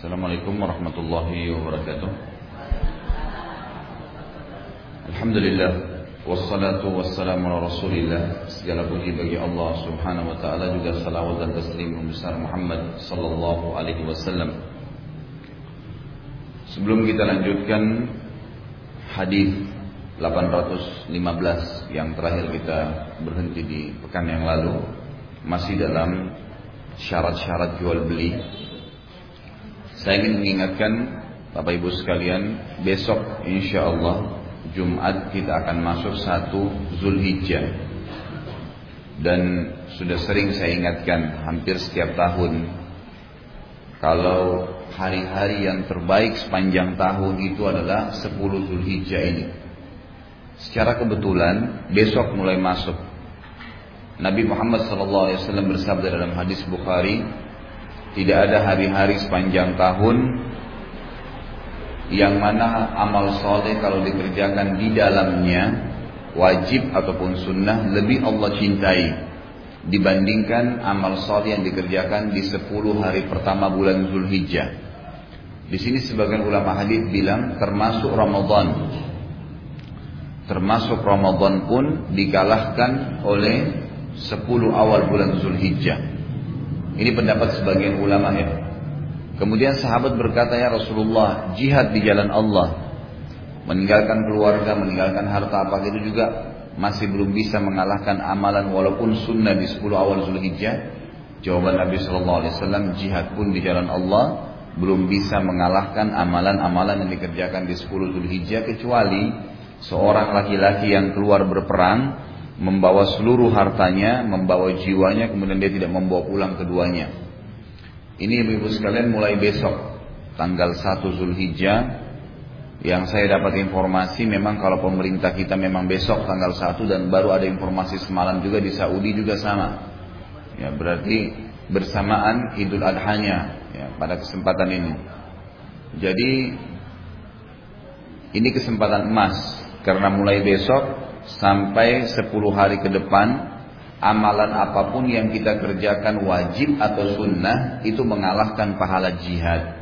Assalamualaikum warahmatullahi wabarakatuh. Alhamdulillah Wassalatu wassalamu ala rasulillah. Segala puji bagi Allah subhanahu wa ta'ala Juga salawat dan taslim besar Muhammad sallallahu alaihi wasallam. Sebelum kita lanjutkan Hadis 815 yang terakhir kita berhenti di pekan yang lalu Masih dalam syarat-syarat jual beli saya ingin mengingatkan Bapak Ibu sekalian, besok insya Allah Jumat kita akan masuk satu Zulhijjah dan sudah sering saya ingatkan hampir setiap tahun kalau hari-hari yang terbaik sepanjang tahun itu adalah 10 Zulhijjah ini. Secara kebetulan besok mulai masuk. Nabi Muhammad SAW bersabda dalam hadis Bukhari, tidak ada hari-hari sepanjang tahun yang mana amal soleh kalau dikerjakan di dalamnya wajib ataupun sunnah lebih Allah cintai dibandingkan amal soleh yang dikerjakan di 10 hari pertama bulan Zulhijjah. Di sini sebagian ulama hadis bilang termasuk Ramadan. Termasuk Ramadan pun dikalahkan oleh 10 awal bulan Zulhijjah. Ini pendapat sebagian ulama ya. Kemudian sahabat berkata ya Rasulullah, jihad di jalan Allah, meninggalkan keluarga, meninggalkan harta apa itu juga masih belum bisa mengalahkan amalan walaupun sunnah di 10 awal Zulhijjah. Jawaban Nabi Shallallahu Alaihi Wasallam, jihad pun di jalan Allah belum bisa mengalahkan amalan-amalan yang dikerjakan di 10 Zulhijjah kecuali seorang laki-laki yang keluar berperang membawa seluruh hartanya, membawa jiwanya, kemudian dia tidak membawa pulang keduanya. Ini ibu-ibu sekalian mulai besok, tanggal 1 Zulhijjah, yang saya dapat informasi memang kalau pemerintah kita memang besok tanggal 1 dan baru ada informasi semalam juga di Saudi juga sama. Ya, berarti bersamaan Idul Adhanya ya, pada kesempatan ini. Jadi ini kesempatan emas karena mulai besok sampai 10 hari ke depan amalan apa pun yang kita kerjakan wajib atau sunnah itu mengalahkan pahala jihad.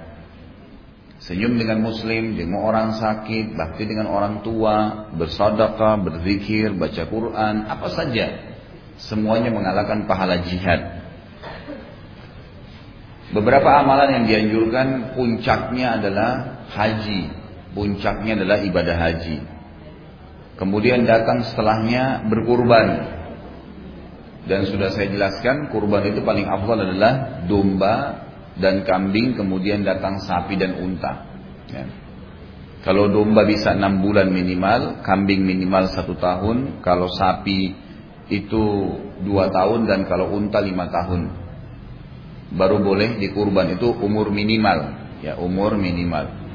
Senyum dengan muslim, dengan orang sakit, bakti dengan orang tua, bersedekah, berzikir, baca Quran, apa saja. Semuanya mengalahkan pahala jihad. Beberapa amalan yang dianjurkan puncaknya adalah haji. Puncaknya adalah ibadah haji. Kemudian datang setelahnya berkurban. Dan sudah saya jelaskan kurban itu paling afdal adalah domba dan kambing kemudian datang sapi dan unta. Ya. Kalau domba bisa enam bulan minimal, kambing minimal satu tahun, kalau sapi itu dua tahun dan kalau unta lima tahun. Baru boleh dikurban itu umur minimal, ya umur minimal.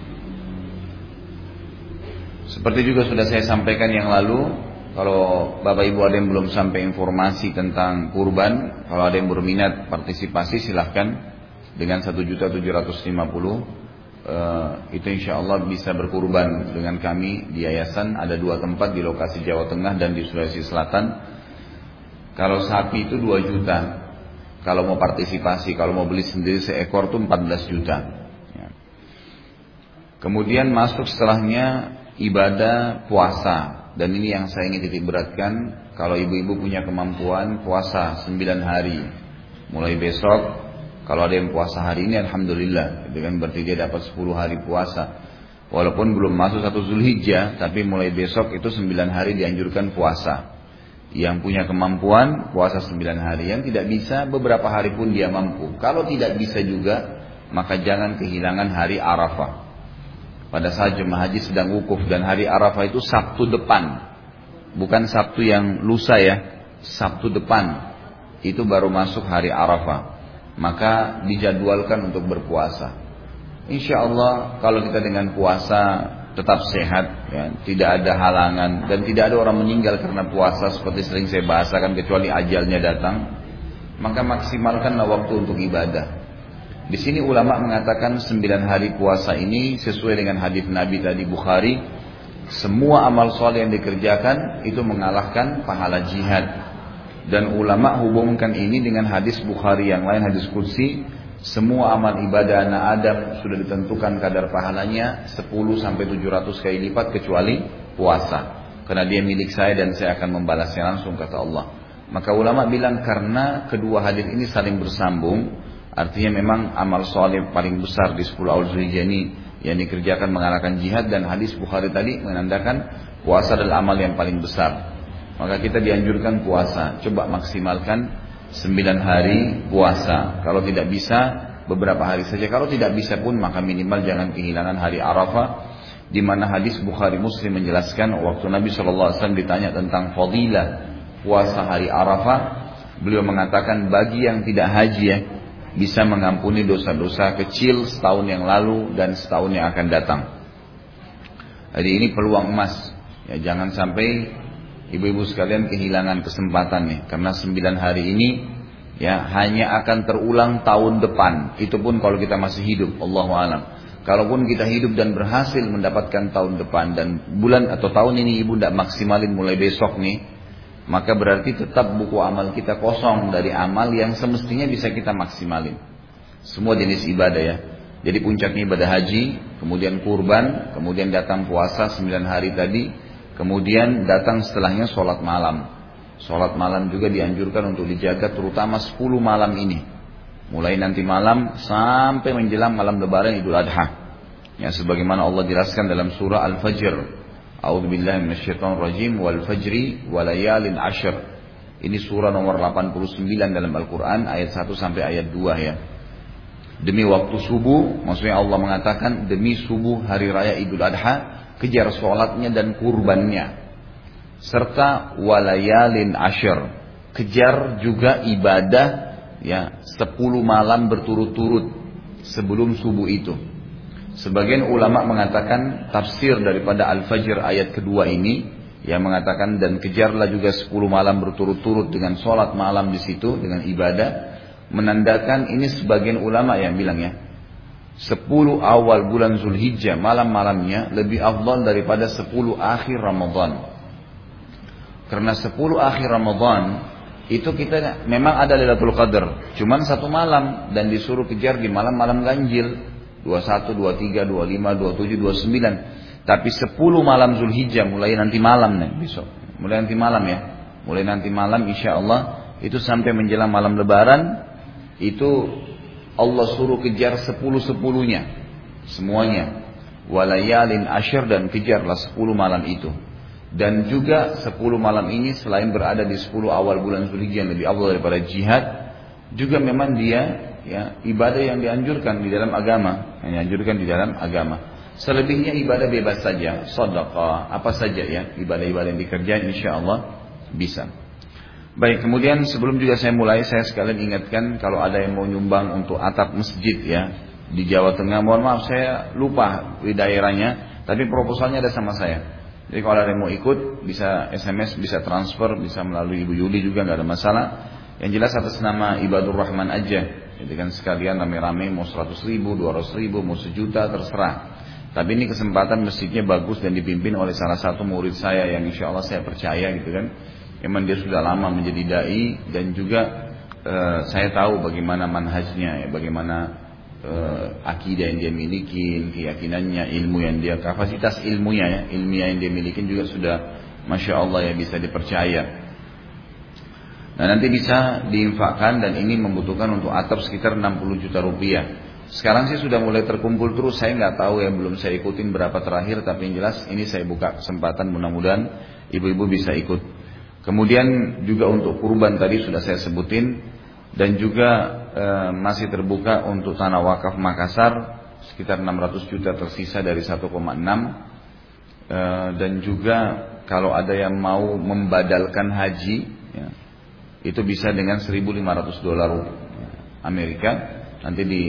Seperti juga sudah saya sampaikan yang lalu, kalau Bapak Ibu ada yang belum sampai informasi tentang kurban, kalau ada yang berminat partisipasi silahkan. Dengan 1.750 Uh, itu insya Allah bisa berkurban dengan kami di yayasan. Ada dua tempat di lokasi Jawa Tengah dan di Sulawesi Selatan. Kalau sapi itu 2 juta. Kalau mau partisipasi kalau mau beli sendiri seekor itu 14 juta. Ya. kemudian masuk setelahnya ibadah puasa. Dan ini yang saya ingin titik beratkan kalau ibu-ibu punya kemampuan puasa 9 hari. Mulai besok kalau ada yang puasa hari ini alhamdulillah. Itu kan berarti dia dapat 10 hari puasa. Walaupun belum masuk satu Zulhijjah tapi mulai besok itu 9 hari dianjurkan puasa. Yang punya kemampuan puasa 9 hari. Yang tidak bisa beberapa hari pun dia mampu. Kalau tidak bisa juga maka jangan kehilangan hari Arafah pada saat jemaah haji sedang wukuf dan hari Arafah itu Sabtu depan. Bukan Sabtu yang lusa ya. Sabtu depan. Itu baru masuk hari Arafah. Maka dijadwalkan untuk berpuasa. Insya Allah kalau kita dengan puasa tetap sehat, ya, tidak ada halangan dan tidak ada orang meninggal karena puasa seperti sering saya bahasakan kecuali ajalnya datang, maka maksimalkanlah waktu untuk ibadah. Di sini ulama mengatakan sembilan hari puasa ini sesuai dengan hadis Nabi tadi Bukhari, semua amal soleh yang dikerjakan itu mengalahkan pahala jihad. Dan ulama hubungkan ini dengan hadis Bukhari yang lain hadis kursi, Semua amal ibadah anak Adam sudah ditentukan kadar pahalanya 10 sampai 700 kali lipat kecuali puasa. Karena dia milik saya dan saya akan membalasnya langsung kata Allah. Maka ulama bilang karena kedua hadis ini saling bersambung, artinya memang amal soleh paling besar di 10 awal Zulhijjah ini yang dikerjakan mengalahkan jihad dan hadis Bukhari tadi menandakan puasa adalah amal yang paling besar. Maka kita dianjurkan puasa, coba maksimalkan sembilan hari puasa. Kalau tidak bisa beberapa hari saja. Kalau tidak bisa pun maka minimal jangan kehilangan hari Arafah. Di mana hadis Bukhari Muslim menjelaskan waktu Nabi SAW ditanya tentang fadilah puasa hari Arafah, beliau mengatakan bagi yang tidak haji ya bisa mengampuni dosa-dosa kecil setahun yang lalu dan setahun yang akan datang. Jadi ini peluang emas. Ya, jangan sampai ibu-ibu sekalian kehilangan kesempatan nih karena sembilan hari ini ya hanya akan terulang tahun depan itu pun kalau kita masih hidup Allah alam kalaupun kita hidup dan berhasil mendapatkan tahun depan dan bulan atau tahun ini ibu tidak maksimalin mulai besok nih maka berarti tetap buku amal kita kosong dari amal yang semestinya bisa kita maksimalin semua jenis ibadah ya jadi puncaknya ibadah haji kemudian kurban kemudian datang puasa sembilan hari tadi Kemudian datang setelahnya sholat malam. Sholat malam juga dianjurkan untuk dijaga terutama 10 malam ini. Mulai nanti malam sampai menjelang malam lebaran idul adha. Ya, sebagaimana Allah jelaskan dalam surah Al-Fajr. A'udzu billahi minasyaitonir rajim wal fajri walayalin ashr. Ini surah nomor 89 dalam Al-Qur'an ayat 1 sampai ayat 2 ya. Demi waktu subuh, maksudnya Allah mengatakan demi subuh hari raya Idul Adha kejar sholatnya dan kurbannya serta walayalin ashir kejar juga ibadah ya sepuluh malam berturut-turut sebelum subuh itu sebagian ulama mengatakan tafsir daripada al-fajr ayat kedua ini yang mengatakan dan kejarlah juga sepuluh malam berturut-turut dengan sholat malam di situ dengan ibadah menandakan ini sebagian ulama yang bilang ya Sepuluh awal bulan Zulhijjah malam-malamnya lebih afdal daripada sepuluh akhir Ramadan. Karena sepuluh akhir Ramadan itu kita memang ada Lailatul Qadar, cuman satu malam dan disuruh kejar di malam-malam ganjil 21, 23, 25, 27, 29. Tapi sepuluh malam Zulhijjah mulai nanti malam nih besok. Mulai nanti malam ya. Mulai nanti malam insya Allah itu sampai menjelang malam lebaran itu Allah suruh kejar sepuluh sepuluhnya semuanya walayalin asyir dan kejarlah sepuluh malam itu dan juga sepuluh malam ini selain berada di sepuluh awal bulan Zulhijjah lebih awal daripada jihad juga memang dia ya ibadah yang dianjurkan di dalam agama yang dianjurkan di dalam agama selebihnya ibadah bebas saja sedekah apa saja ya ibadah-ibadah yang dikerjain insya Allah bisa Baik, kemudian sebelum juga saya mulai, saya sekalian ingatkan kalau ada yang mau nyumbang untuk atap masjid ya di Jawa Tengah. Mohon maaf saya lupa di daerahnya, tapi proposalnya ada sama saya. Jadi kalau ada yang mau ikut, bisa SMS, bisa transfer, bisa melalui Ibu Yuli juga nggak ada masalah. Yang jelas atas nama Ibadur Rahman aja. Jadi kan sekalian rame-rame mau 100 ribu, 200 ribu, mau sejuta terserah. Tapi ini kesempatan masjidnya bagus dan dipimpin oleh salah satu murid saya yang insya Allah saya percaya gitu kan Memang dia sudah lama menjadi dai dan juga uh, saya tahu bagaimana manhajnya, ya, bagaimana uh, akidah yang dia miliki, keyakinannya, ilmu yang dia, kapasitas ilmunya, ya, ilmiah yang dia miliki juga sudah, masya Allah ya bisa dipercaya. Nah nanti bisa diinfakkan dan ini membutuhkan untuk atap sekitar 60 juta rupiah. Sekarang sih sudah mulai terkumpul terus, saya nggak tahu ya belum saya ikutin berapa terakhir, tapi yang jelas ini saya buka kesempatan. Mudah-mudahan ibu-ibu bisa ikut. Kemudian juga untuk kurban tadi sudah saya sebutin. Dan juga e, masih terbuka untuk tanah wakaf Makassar. Sekitar 600 juta tersisa dari 1,6 e, dan juga kalau ada yang mau membadalkan haji itu bisa dengan 1.500 dolar Amerika nanti di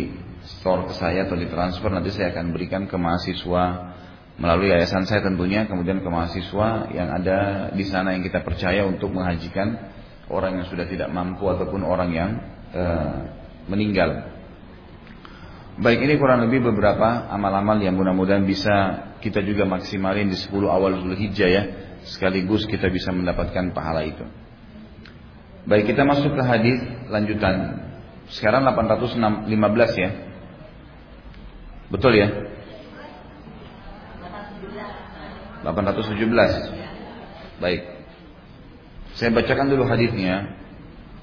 store ke saya atau ditransfer nanti saya akan berikan ke mahasiswa melalui yayasan saya tentunya kemudian ke mahasiswa yang ada di sana yang kita percaya untuk menghajikan orang yang sudah tidak mampu ataupun orang yang e, meninggal. Baik ini kurang lebih beberapa amal-amal yang mudah-mudahan bisa kita juga maksimalin di 10 awal Zulhijjah ya. Sekaligus kita bisa mendapatkan pahala itu. Baik kita masuk ke hadis lanjutan. Sekarang 815 ya. Betul ya? 817. Baik. Saya bacakan dulu hadisnya.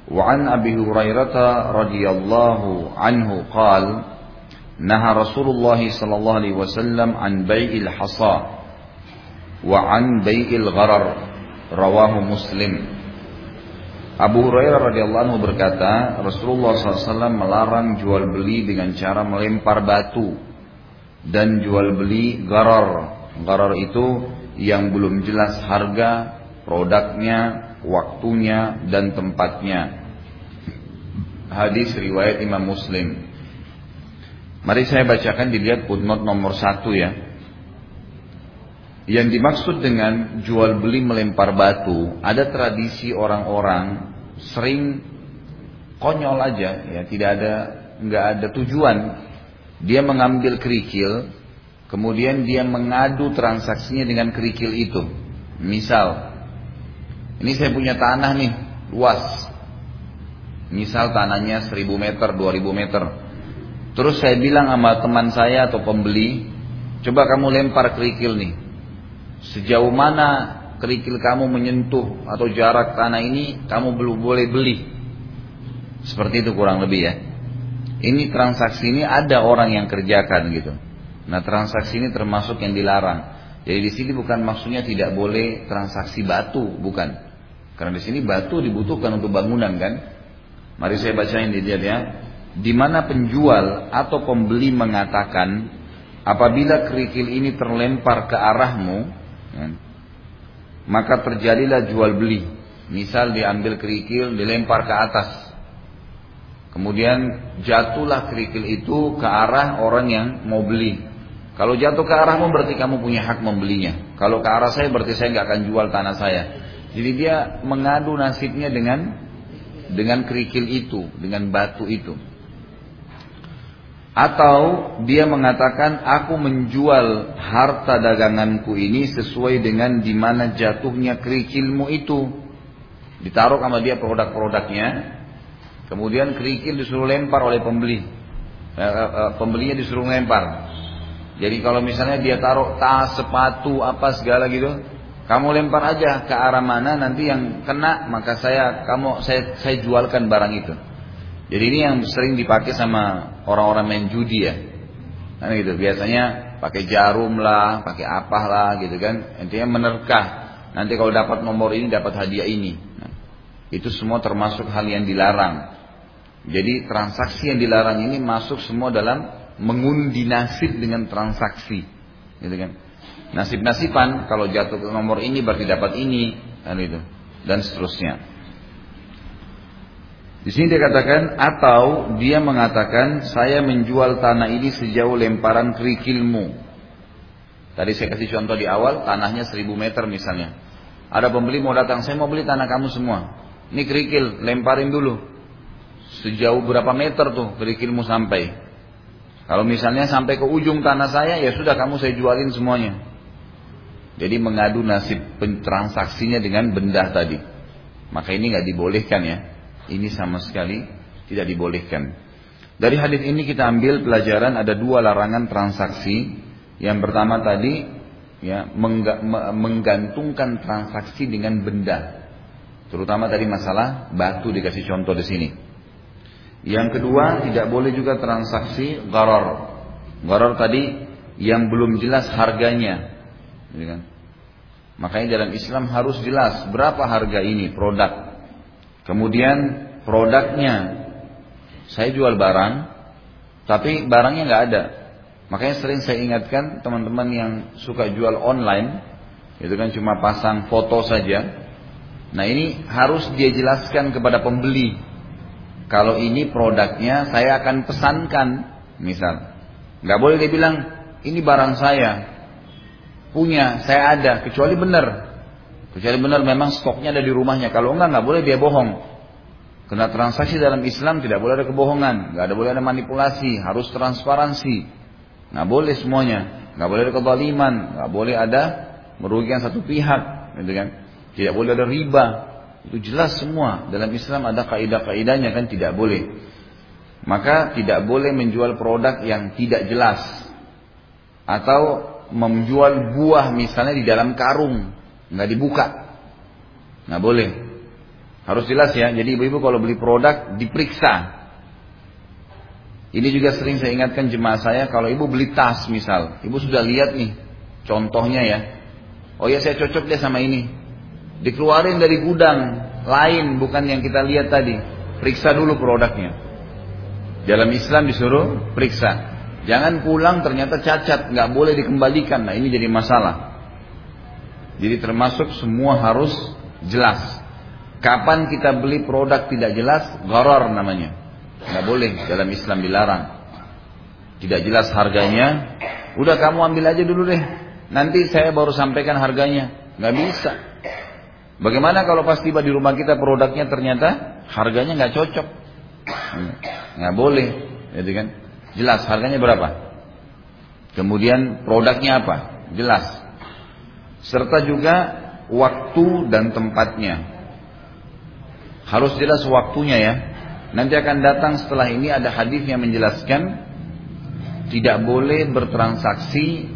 Wa an Abi Hurairah radhiyallahu anhu qal Naha Rasulullah sallallahu alaihi wasallam an bai'il hasa wa an bai'il gharar rawahu Muslim. Abu Hurairah radhiyallahu anhu berkata, Rasulullah SAW melarang jual beli dengan cara melempar batu dan jual beli garar. Garar itu yang belum jelas harga, produknya, waktunya, dan tempatnya. Hadis riwayat Imam Muslim. Mari saya bacakan dilihat footnote nomor satu ya. Yang dimaksud dengan jual beli melempar batu, ada tradisi orang-orang sering konyol aja, ya tidak ada nggak ada tujuan. Dia mengambil kerikil, kemudian dia mengadu transaksinya dengan kerikil itu. Misal, ini saya punya tanah nih, luas. Misal tanahnya 1000 meter, 2000 meter. Terus saya bilang sama teman saya atau pembeli, coba kamu lempar kerikil nih. Sejauh mana kerikil kamu menyentuh atau jarak tanah ini, kamu belum boleh beli. Seperti itu kurang lebih ya. Ini transaksi ini ada orang yang kerjakan gitu. Nah transaksi ini termasuk yang dilarang. Jadi di sini bukan maksudnya tidak boleh transaksi batu, bukan. Karena di sini batu dibutuhkan untuk bangunan kan. Mari saya bacain di dia ya di mana penjual atau pembeli mengatakan apabila kerikil ini terlempar ke arahmu ya, maka terjadilah jual beli. Misal diambil kerikil dilempar ke atas. Kemudian jatuhlah kerikil itu ke arah orang yang mau beli. Kalau jatuh ke arahmu berarti kamu punya hak membelinya. Kalau ke arah saya berarti saya nggak akan jual tanah saya. Jadi dia mengadu nasibnya dengan dengan kerikil itu dengan batu itu atau dia mengatakan aku menjual harta daganganku ini sesuai dengan di mana jatuhnya kerikilmu itu. Ditaruh sama dia produk-produknya. Kemudian kerikil disuruh lempar oleh pembeli. E, e, e, pembelinya disuruh lempar. Jadi kalau misalnya dia taruh tas, sepatu, apa segala gitu, kamu lempar aja ke arah mana nanti yang kena maka saya kamu saya saya jualkan barang itu. Jadi ini yang sering dipakai sama orang-orang main judi ya. Nah gitu, biasanya pakai jarum lah, pakai apa lah gitu kan. Intinya menerkah. Nanti kalau dapat nomor ini dapat hadiah ini. Nah, itu semua termasuk hal yang dilarang. Jadi transaksi yang dilarang ini masuk semua dalam mengundi nasib dengan transaksi. Gitu kan. Nasib-nasiban kalau jatuh ke nomor ini berarti dapat ini dan itu dan seterusnya. Di sini dia katakan atau dia mengatakan saya menjual tanah ini sejauh lemparan kerikilmu. Tadi saya kasih contoh di awal tanahnya 1000 meter misalnya. Ada pembeli mau datang, saya mau beli tanah kamu semua. Ini kerikil, lemparin dulu. Sejauh berapa meter tuh kerikilmu sampai. Kalau misalnya sampai ke ujung tanah saya, ya sudah kamu saya jualin semuanya. Jadi mengadu nasib transaksinya dengan benda tadi. Maka ini nggak dibolehkan ya. Ini sama sekali tidak dibolehkan. Dari hadis ini kita ambil pelajaran ada dua larangan transaksi. Yang pertama tadi ya menggantungkan transaksi dengan benda. Terutama tadi masalah batu dikasih contoh di sini. Yang kedua tidak boleh juga transaksi garor. Garor tadi yang belum jelas harganya. Kan? Makanya dalam Islam harus jelas berapa harga ini produk. Kemudian produknya saya jual barang, tapi barangnya nggak ada. Makanya sering saya ingatkan teman-teman yang suka jual online, itu kan cuma pasang foto saja. Nah ini harus dia jelaskan kepada pembeli. Kalau ini produknya saya akan pesankan, misal. Nggak boleh dia bilang ini barang saya, punya, saya ada, kecuali benar. Kecuali benar memang stoknya ada di rumahnya. Kalau enggak, enggak boleh dia bohong. Karena transaksi dalam Islam tidak boleh ada kebohongan, nggak ada boleh ada manipulasi, harus transparansi, nggak boleh semuanya, nggak boleh ada kezaliman, nggak boleh ada merugikan satu pihak, gitu kan? Tidak boleh ada riba, itu jelas semua dalam Islam ada kaidah-kaidahnya kan tidak boleh. Maka tidak boleh menjual produk yang tidak jelas. Atau menjual buah misalnya di dalam karung. Nggak dibuka. nggak boleh. Harus jelas ya. Jadi ibu-ibu kalau beli produk diperiksa. Ini juga sering saya ingatkan jemaah saya kalau ibu beli tas misal, ibu sudah lihat nih contohnya ya. Oh ya saya cocok deh sama ini. Dikeluarin dari gudang lain bukan yang kita lihat tadi. Periksa dulu produknya. Dalam Islam disuruh periksa. Jangan pulang ternyata cacat, nggak boleh dikembalikan. Nah ini jadi masalah. Jadi termasuk semua harus jelas. Kapan kita beli produk tidak jelas, gharar namanya. Nggak boleh dalam Islam dilarang. Tidak jelas harganya. Udah kamu ambil aja dulu deh. Nanti saya baru sampaikan harganya. Nggak bisa. Bagaimana kalau pas tiba di rumah kita produknya ternyata harganya nggak cocok? Nggak boleh, jadi kan? Jelas harganya berapa? Kemudian produknya apa? Jelas. Serta juga waktu dan tempatnya. Harus jelas waktunya ya. Nanti akan datang setelah ini ada hadis yang menjelaskan tidak boleh bertransaksi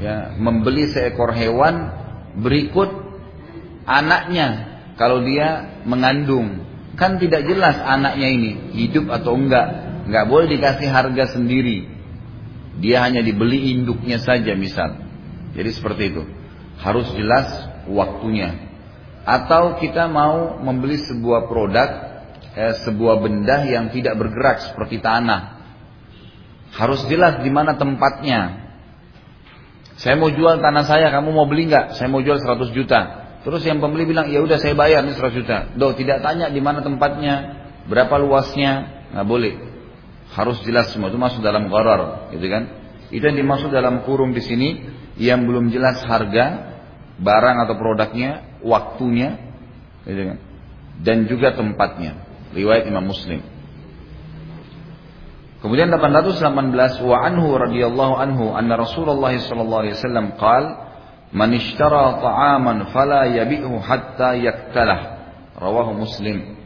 ya, membeli seekor hewan berikut anaknya kalau dia mengandung. Kan tidak jelas anaknya ini hidup atau enggak. Enggak boleh dikasih harga sendiri. Dia hanya dibeli induknya saja misal. Jadi seperti itu. Harus jelas waktunya. Atau kita mau membeli sebuah produk eh, sebuah benda yang tidak bergerak seperti tanah. Harus jelas di mana tempatnya. Saya mau jual tanah saya, kamu mau beli nggak? Saya mau jual 100 juta. Terus yang pembeli bilang, ya udah saya bayar nih 100 juta. Do tidak tanya di mana tempatnya, berapa luasnya, nggak boleh. Harus jelas semua itu masuk dalam gharar, gitu kan? Itu yang dimaksud dalam kurung di sini yang belum jelas harga barang atau produknya, waktunya, gitu kan? Dan juga tempatnya riwayat Imam Muslim. Kemudian 818 wa anhu radhiyallahu anhu anna Rasulullah sallallahu alaihi wasallam qaal man ishtara ta'aman fala yabi'hu hatta yaktalah rawahu Muslim.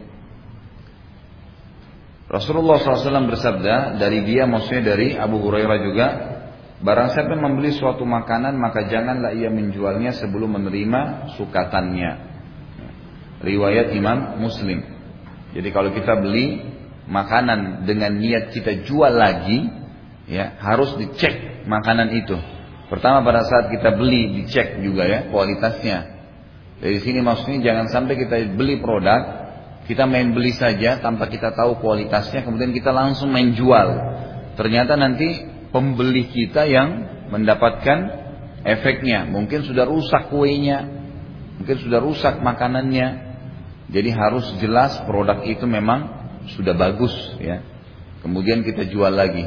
Rasulullah SAW bersabda dari dia maksudnya dari Abu Hurairah juga Barang siapa membeli suatu makanan maka janganlah ia menjualnya sebelum menerima sukatannya. Riwayat Imam Muslim. Jadi kalau kita beli makanan dengan niat kita jual lagi, ya harus dicek makanan itu. Pertama pada saat kita beli dicek juga ya kualitasnya. Dari sini maksudnya jangan sampai kita beli produk, kita main beli saja tanpa kita tahu kualitasnya, kemudian kita langsung main jual. Ternyata nanti pembeli kita yang mendapatkan efeknya. Mungkin sudah rusak kuenya, mungkin sudah rusak makanannya, jadi harus jelas produk itu memang sudah bagus ya. Kemudian kita jual lagi.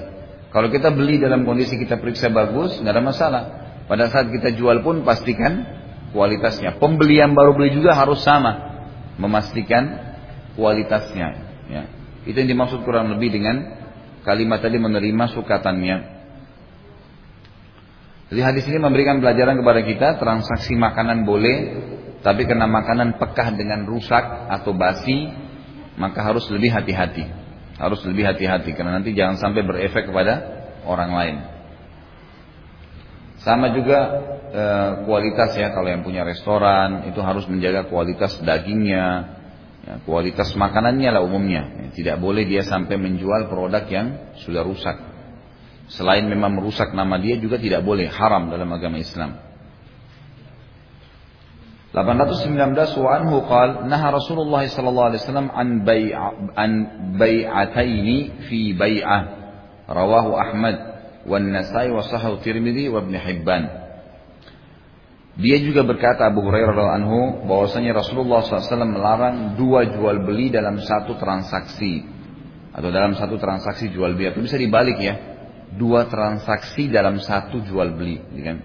Kalau kita beli dalam kondisi kita periksa bagus, nggak ada masalah. Pada saat kita jual pun pastikan kualitasnya. Pembelian baru beli juga harus sama, memastikan kualitasnya. Ya. Itu yang dimaksud kurang lebih dengan kalimat tadi menerima sukatannya. Jadi hadis ini memberikan pelajaran kepada kita transaksi makanan boleh tapi karena makanan pekah dengan rusak atau basi, maka harus lebih hati-hati. Harus lebih hati-hati karena nanti jangan sampai berefek kepada orang lain. Sama juga e, kualitas ya kalau yang punya restoran itu harus menjaga kualitas dagingnya, ya, kualitas makanannya lah umumnya. Ya, tidak boleh dia sampai menjual produk yang sudah rusak. Selain memang merusak nama dia juga tidak boleh haram dalam agama Islam. 819 wa anhu qal naha Rasulullah sallallahu alaihi wasallam an bai'a an bai'ataini fi bai'ah rawahu Ahmad wan Nasai wa Sahih Tirmidzi wa Ibn Hibban. Dia juga berkata Abu Hurairah anhu bahwasanya Rasulullah SAW melarang dua jual beli dalam satu transaksi. Atau dalam satu transaksi jual beli. Atau bisa dibalik ya dua transaksi dalam satu jual beli kan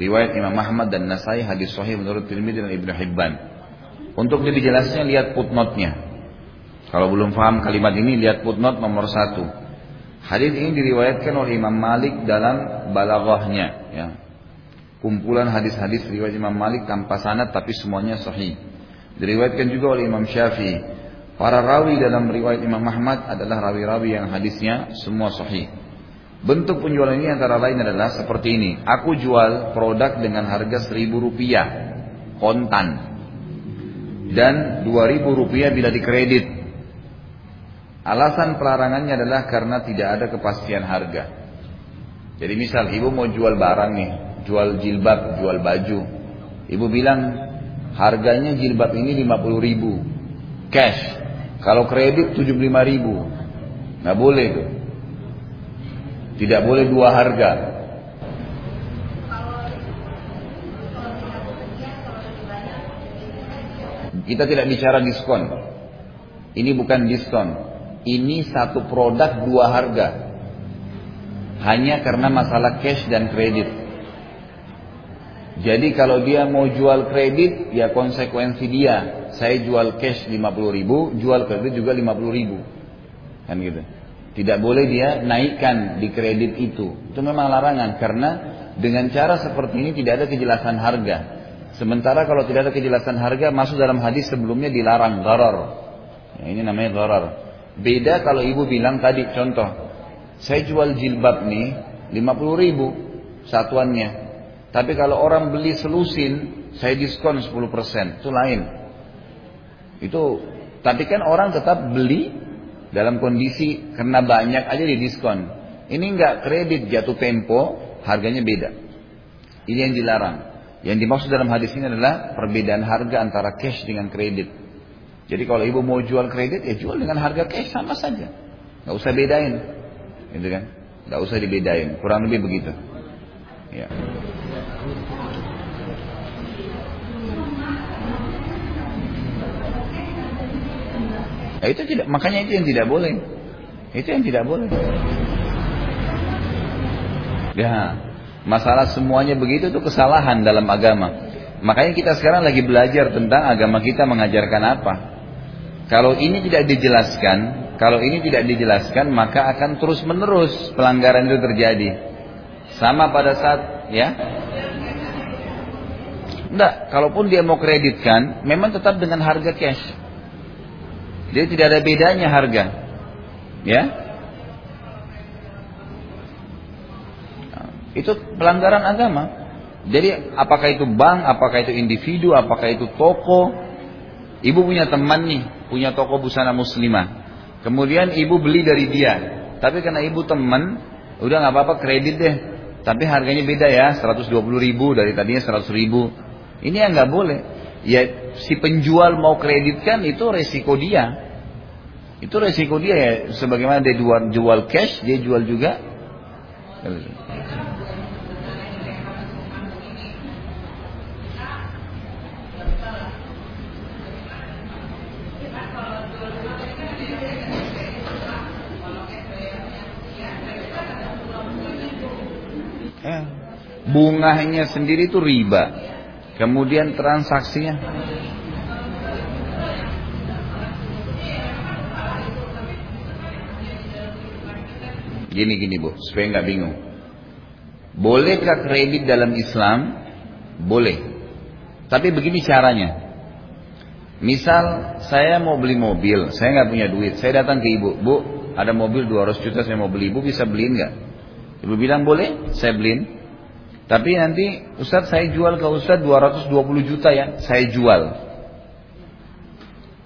Riwayat Imam Ahmad dan Nasai hadis sahih menurut Tirmidzi dan Ibnu Hibban. Untuk lebih jelasnya lihat footnote-nya. Kalau belum paham kalimat ini lihat footnote nomor satu. Hadis ini diriwayatkan oleh Imam Malik dalam balaghahnya. Ya. Kumpulan hadis-hadis riwayat Imam Malik tanpa sanad tapi semuanya sahih. Diriwayatkan juga oleh Imam Syafi'i. Para rawi dalam riwayat Imam Ahmad adalah rawi-rawi yang hadisnya semua sahih. Bentuk penjualan ini antara lain adalah seperti ini. Aku jual produk dengan harga seribu rupiah kontan dan dua ribu rupiah bila dikredit. Alasan pelarangannya adalah karena tidak ada kepastian harga. Jadi misal ibu mau jual barang nih, jual jilbab, jual baju. Ibu bilang harganya jilbab ini 50 ribu cash kalau kredit 75 ribu. Nggak boleh tuh. Tidak boleh dua harga. Kita tidak bicara diskon. Ini bukan diskon. Ini satu produk dua harga. Hanya karena masalah cash dan kredit. Jadi kalau dia mau jual kredit, ya konsekuensi dia saya jual cash 50 ribu, jual kredit juga 50 ribu. Kan gitu. Tidak boleh dia naikkan di kredit itu. Itu memang larangan karena dengan cara seperti ini tidak ada kejelasan harga. Sementara kalau tidak ada kejelasan harga masuk dalam hadis sebelumnya dilarang gharar. Ya, ini namanya gharar. Beda kalau ibu bilang tadi contoh, saya jual jilbab nih 50 ribu satuannya. Tapi kalau orang beli selusin, saya diskon 10%. Itu lain. Itu tapi kan orang tetap beli dalam kondisi karena banyak aja di diskon. Ini enggak kredit jatuh tempo, harganya beda. Ini yang dilarang. Yang dimaksud dalam hadis ini adalah perbedaan harga antara cash dengan kredit. Jadi kalau ibu mau jual kredit, ya jual dengan harga cash sama saja. Nggak usah bedain. Gitu kan? Nggak usah dibedain. Kurang lebih begitu. Ya. Nah, itu tidak, makanya itu yang tidak boleh. Itu yang tidak boleh. Ya, masalah semuanya begitu itu kesalahan dalam agama. Makanya kita sekarang lagi belajar tentang agama kita mengajarkan apa. Kalau ini tidak dijelaskan, kalau ini tidak dijelaskan, maka akan terus menerus pelanggaran itu terjadi. Sama pada saat, ya, Enggak, kalaupun dia mau kreditkan, memang tetap dengan harga cash. Dia tidak ada bedanya harga. Ya. Itu pelanggaran agama. Jadi apakah itu bank, apakah itu individu, apakah itu toko. Ibu punya teman nih, punya toko busana muslimah. Kemudian ibu beli dari dia. Tapi karena ibu teman, udah nggak apa-apa kredit deh. Tapi harganya beda ya, 120 ribu dari tadinya 100 ribu. Ini yang nggak boleh ya si penjual mau kreditkan itu resiko dia. Itu resiko dia ya. Sebagaimana dia jual, jual cash, dia jual juga. Eh, bunganya sendiri itu riba. Kemudian transaksinya Gini gini bu, supaya nggak bingung. Bolehkah kredit dalam Islam? Boleh. Tapi begini caranya. Misal saya mau beli mobil, saya nggak punya duit, saya datang ke ibu, bu, ada mobil 200 juta saya mau beli, ibu bisa beliin nggak? Ibu bilang boleh, saya beliin. Tapi nanti Ustadz saya jual ke Ustadz 220 juta ya, saya jual.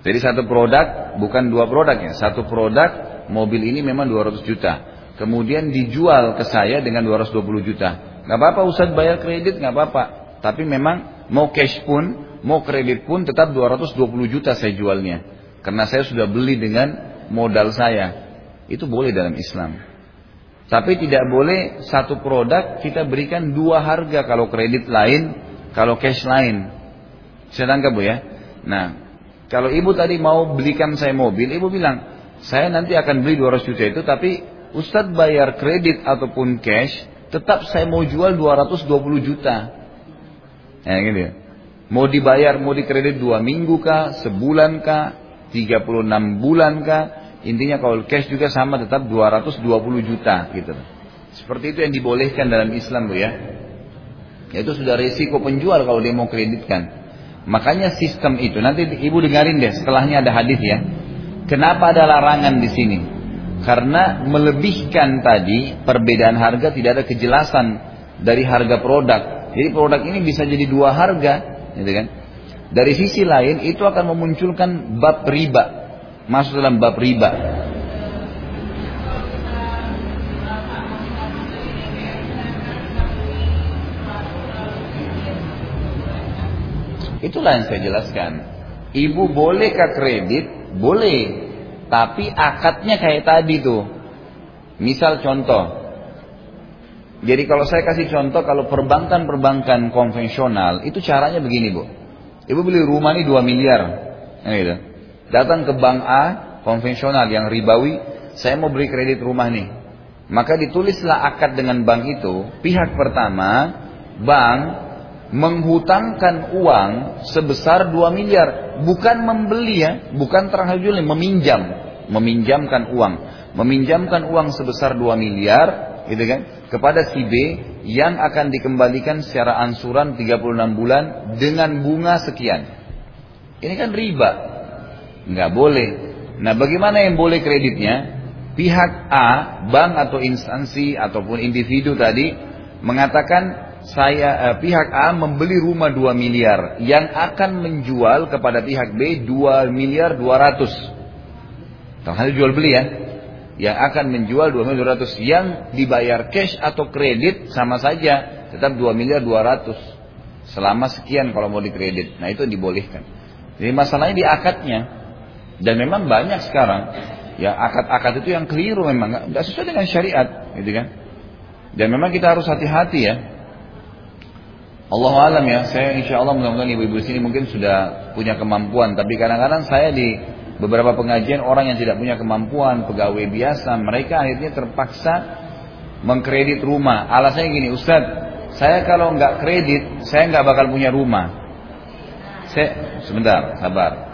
Jadi satu produk, bukan dua produk ya, satu produk mobil ini memang 200 juta. Kemudian dijual ke saya dengan 220 juta. Gak apa-apa Ustadz bayar kredit, gak apa-apa. Tapi memang mau cash pun, mau kredit pun tetap 220 juta saya jualnya. Karena saya sudah beli dengan modal saya. Itu boleh dalam Islam. Tapi tidak boleh satu produk kita berikan dua harga kalau kredit lain, kalau cash lain. Saya tangkap bu ya. Nah, kalau ibu tadi mau belikan saya mobil, ibu bilang, saya nanti akan beli 200 juta itu, tapi Ustadz bayar kredit ataupun cash, tetap saya mau jual 220 juta. Ya gitu ya. Mau dibayar, mau dikredit dua minggu kah, sebulan kah, 36 bulan kah, Intinya kalau cash juga sama tetap 220 juta gitu. Seperti itu yang dibolehkan dalam Islam bu ya. Itu sudah risiko penjual kalau dia mau kreditkan. Makanya sistem itu nanti ibu dengarin deh setelahnya ada hadis ya. Kenapa ada larangan di sini? Karena melebihkan tadi perbedaan harga tidak ada kejelasan dari harga produk. Jadi produk ini bisa jadi dua harga, gitu kan? Dari sisi lain itu akan memunculkan bab riba, masuk dalam bab riba. Itulah yang saya jelaskan. Ibu bolehkah kredit? Boleh. Tapi akadnya kayak tadi tuh. Misal contoh. Jadi kalau saya kasih contoh, kalau perbankan-perbankan konvensional, itu caranya begini bu. Ibu beli rumah ini 2 miliar. Nah, gitu. Datang ke bank A, konvensional yang ribawi, saya mau beli kredit rumah nih. Maka ditulislah akad dengan bank itu, pihak pertama, bank menghutangkan uang sebesar 2 miliar, bukan membeli ya, bukan terhajul meminjam, meminjamkan uang, meminjamkan uang sebesar 2 miliar, gitu kan, kepada si B yang akan dikembalikan secara ansuran 36 bulan dengan bunga sekian. Ini kan riba. Nggak boleh. Nah, bagaimana yang boleh kreditnya? Pihak A, bank atau instansi ataupun individu tadi mengatakan saya eh, pihak A membeli rumah 2 miliar yang akan menjual kepada pihak B 2 miliar 200. Hal jual beli ya. Yang akan menjual 2 miliar 200 yang dibayar cash atau kredit sama saja tetap 2 miliar 200. Selama sekian kalau mau dikredit. Nah itu dibolehkan. Jadi masalahnya di akadnya. Dan memang banyak sekarang ya akad-akad itu yang keliru memang nggak sesuai dengan syariat gitu kan. Dan memang kita harus hati-hati ya Allah alam ya, saya insya Allah mudah-mudahan ibu-ibu sini mungkin sudah punya kemampuan. Tapi kadang-kadang saya di beberapa pengajian orang yang tidak punya kemampuan, pegawai biasa, mereka akhirnya terpaksa mengkredit rumah. Alasannya gini, Ustadz, saya kalau nggak kredit, saya nggak bakal punya rumah. Saya sebentar, sabar.